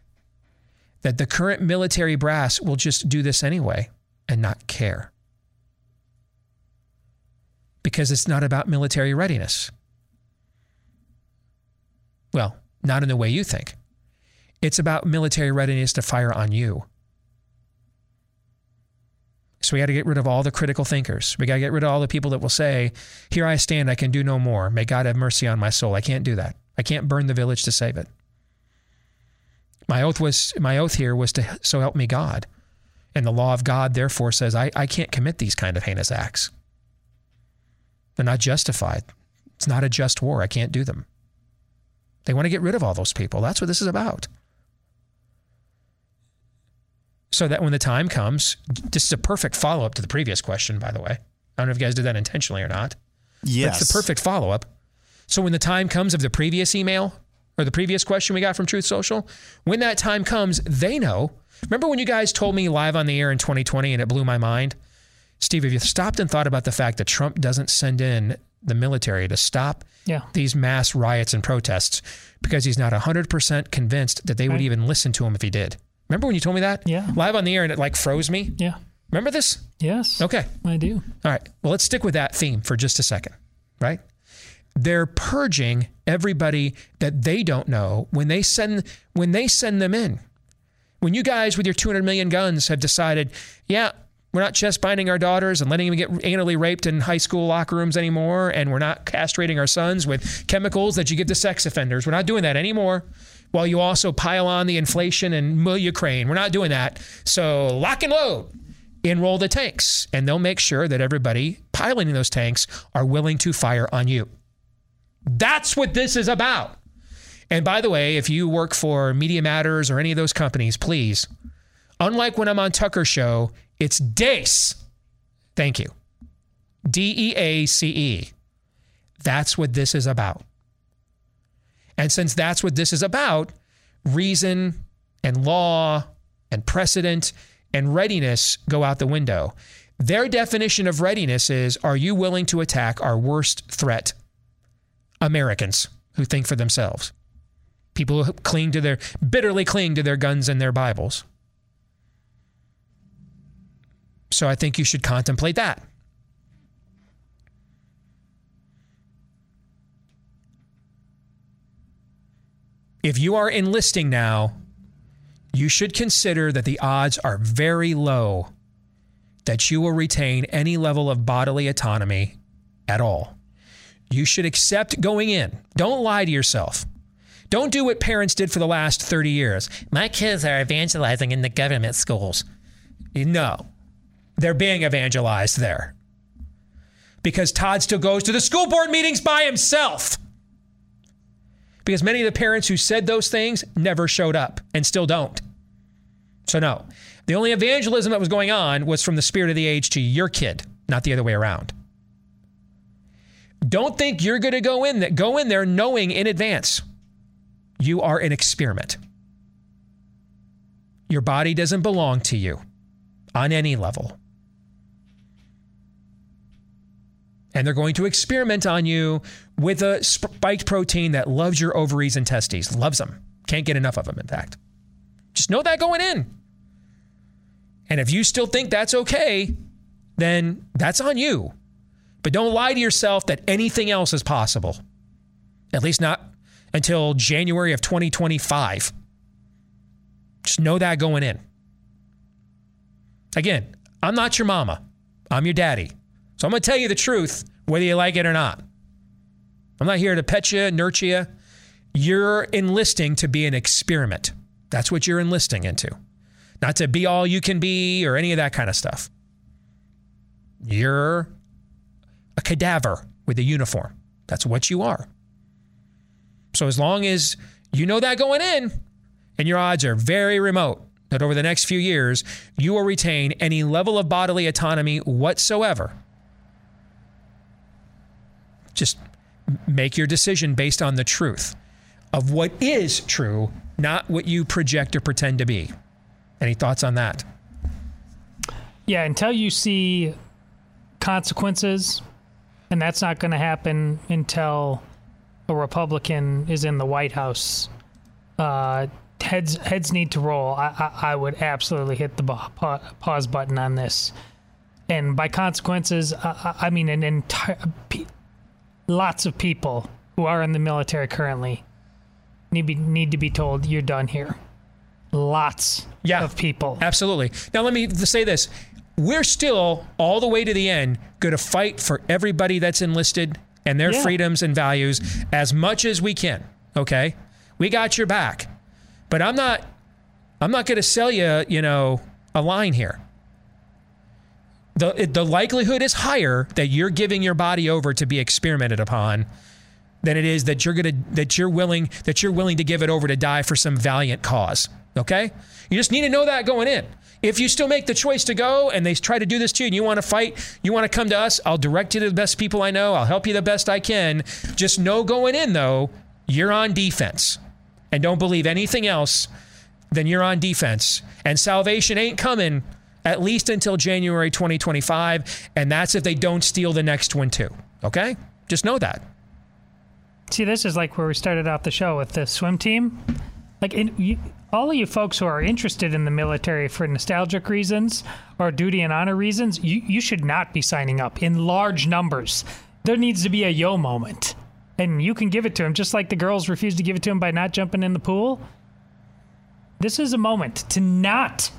that the current military brass will just do this anyway and not care. Because it's not about military readiness. Well, not in the way you think. It's about military readiness to fire on you. So we got to get rid of all the critical thinkers. We got to get rid of all the people that will say, Here I stand, I can do no more. May God have mercy on my soul. I can't do that. I can't burn the village to save it. My oath was my oath here was to so help me God. And the law of God therefore says I, I can't commit these kind of heinous acts. They're not justified. It's not a just war. I can't do them. They want to get rid of all those people. That's what this is about so that when the time comes, this is a perfect follow up to the previous question, by the way. I don't know if you guys did that intentionally or not. Yes. It's the perfect follow up. So when the time comes of the previous email or the previous question we got from Truth Social, when that time comes, they know. Remember when you guys told me live on the air in 2020 and it blew my mind? Steve, have you stopped and thought about the fact that Trump doesn't send in the military to stop yeah. these mass riots and protests because he's not 100% convinced that they would even listen to him if he did? Remember when you told me that? Yeah. Live on the air and it like froze me? Yeah. Remember this? Yes. Okay. I do. All right. Well, let's stick with that theme for just a second, right? They're purging everybody that they don't know when they send when they send them in. When you guys with your 200 million guns have decided, yeah, we're not chest binding our daughters and letting them get anally raped in high school locker rooms anymore, and we're not castrating our sons with chemicals that you give to sex offenders. We're not doing that anymore while you also pile on the inflation and Ukraine. We're not doing that. So lock and load. Enroll the tanks, and they'll make sure that everybody piloting those tanks are willing to fire on you. That's what this is about. And by the way, if you work for Media Matters or any of those companies, please, unlike when I'm on Tucker Show, it's Deace. Thank you. D E A C E. That's what this is about. And since that's what this is about, reason and law and precedent and readiness go out the window. Their definition of readiness is are you willing to attack our worst threat? Americans who think for themselves. People who cling to their bitterly cling to their guns and their Bibles. So I think you should contemplate that. If you are enlisting now, you should consider that the odds are very low that you will retain any level of bodily autonomy at all. You should accept going in. Don't lie to yourself. Don't do what parents did for the last 30 years. My kids are evangelizing in the government schools. No, they're being evangelized there. Because Todd still goes to the school board meetings by himself because many of the parents who said those things never showed up and still don't. So, no, the only evangelism that was going on was from the spirit of the age to your kid, not the other way around. Don't think you're going to go in that go in there knowing in advance you are an experiment. Your body doesn't belong to you on any level. And they're going to experiment on you with a spiked protein that loves your ovaries and testes, loves them. Can't get enough of them, in fact. Just know that going in. And if you still think that's okay, then that's on you. But don't lie to yourself that anything else is possible. At least not until January of 2025. Just know that going in. Again, I'm not your mama. I'm your daddy. So I'm going to tell you the truth, whether you like it or not. I'm not here to pet you, nurture you. You're enlisting to be an experiment. That's what you're enlisting into. Not to be all you can be or any of that kind of stuff. You're a cadaver with a uniform. That's what you are. So as long as you know that going in, and your odds are very remote that over the next few years you will retain any level of bodily autonomy whatsoever, just make your decision based on the truth of what is true, not what you project or pretend to be. Any thoughts on that? Yeah, until you see consequences, and that's not going to happen until a Republican is in the White House. Uh, heads heads need to roll. I, I, I would absolutely hit the pa- pause button on this, and by consequences, I, I mean an entire lots of people who are in the military currently need be, need to be told you're done here. Lots yeah, of people. Absolutely. Now let me say this. We're still all the way to the end going to fight for everybody that's enlisted and their yeah. freedoms and values as much as we can. Okay? We got your back. But I'm not I'm not going to sell you, you know, a line here. The the likelihood is higher that you're giving your body over to be experimented upon than it is that you're to that you're willing that you're willing to give it over to die for some valiant cause. Okay? You just need to know that going in. If you still make the choice to go and they try to do this to you and you want to fight, you want to come to us, I'll direct you to the best people I know. I'll help you the best I can. Just know going in, though, you're on defense. And don't believe anything else than you're on defense. And salvation ain't coming at least until January 2025. And that's if they don't steal the next one, too. Okay? Just know that. See, this is like where we started out the show with the swim team. Like, in, you, all of you folks who are interested in the military for nostalgic reasons or duty and honor reasons, you, you should not be signing up in large numbers. There needs to be a yo moment. And you can give it to him, just like the girls refused to give it to him by not jumping in the pool. This is a moment to not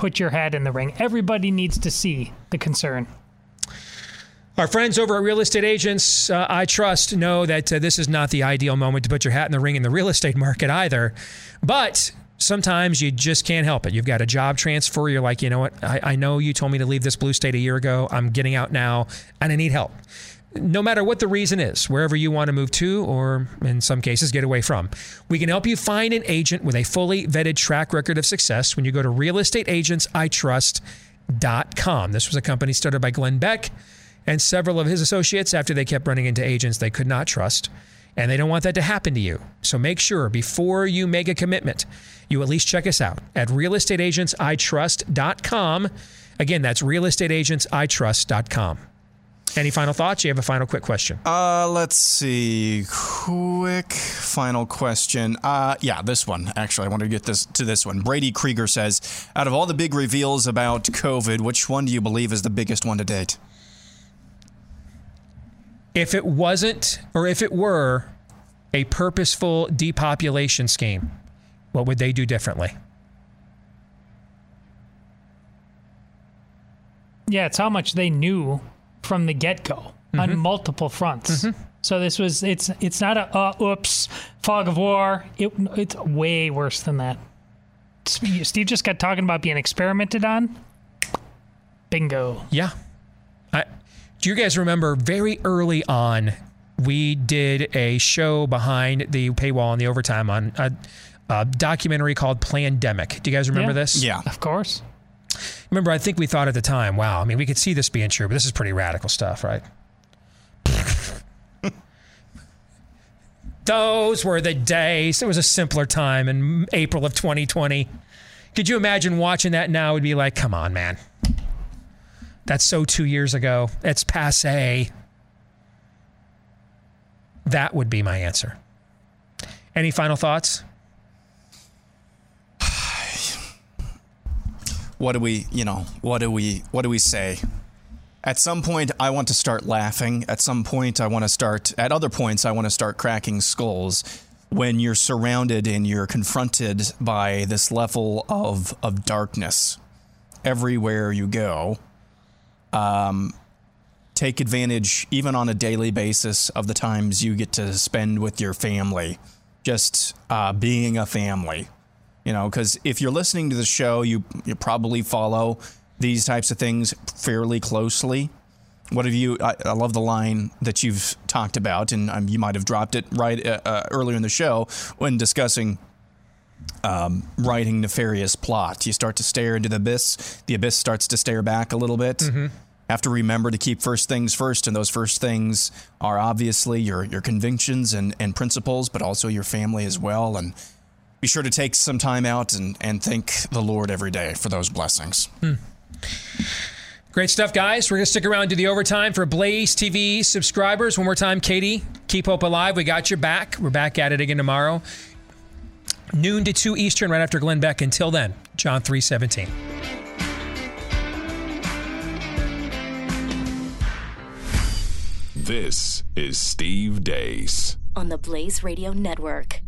put your hat in the ring. Everybody needs to see the concern. Our friends over at Real Estate Agents, uh, I trust, know that uh, this is not the ideal moment to put your hat in the ring in the real estate market either. But sometimes you just can't help it. You've got a job transfer. You're like, you know what? I, I know you told me to leave this blue state a year ago. I'm getting out now and I need help. No matter what the reason is, wherever you want to move to, or in some cases, get away from, we can help you find an agent with a fully vetted track record of success when you go to realestateagentsitrust.com. This was a company started by Glenn Beck and several of his associates after they kept running into agents they could not trust. And they don't want that to happen to you. So make sure before you make a commitment, you at least check us out at realestateagentsitrust.com. Again, that's realestateagentsitrust.com. Any final thoughts? You have a final quick question. Uh, let's see. Quick final question. Uh, yeah, this one. Actually, I wanted to get this to this one. Brady Krieger says, out of all the big reveals about COVID, which one do you believe is the biggest one to date? if it wasn't or if it were a purposeful depopulation scheme, what would they do differently? Yeah, it's how much they knew from the get go mm-hmm. on multiple fronts. Mm-hmm. So this was it's it's not a uh, oops fog of war. It, it's way worse than that. Steve just got talking about being experimented on. Bingo. Yeah. I do you guys remember very early on, we did a show behind the paywall and the overtime on a, a documentary called Plandemic. Do you guys remember yeah. this? Yeah. Of course. Remember, I think we thought at the time, wow, I mean, we could see this being true, but this is pretty radical stuff, right? Those were the days. It was a simpler time in April of 2020. Could you imagine watching that now? Would be like, come on, man. That's so two years ago. It's passe. That would be my answer. Any final thoughts? What do we, you know, what do we, what do we say? At some point, I want to start laughing. At some point, I want to start, at other points, I want to start cracking skulls when you're surrounded and you're confronted by this level of, of darkness everywhere you go. Um, take advantage, even on a daily basis, of the times you get to spend with your family, just uh, being a family. You know, because if you're listening to the show, you you probably follow these types of things fairly closely. What have you? I, I love the line that you've talked about, and um, you might have dropped it right uh, uh, earlier in the show when discussing um, writing nefarious plot. You start to stare into the abyss. The abyss starts to stare back a little bit. Have to remember to keep first things first, and those first things are obviously your your convictions and, and principles, but also your family as well. And be sure to take some time out and, and thank the Lord every day for those blessings. Hmm. Great stuff, guys. We're going to stick around to the overtime for Blaze TV subscribers. One more time, Katie, keep hope alive. We got your back. We're back at it again tomorrow. Noon to 2 Eastern, right after Glenn Beck. Until then, John 317. This is Steve Deace. on the Blaze Radio Network.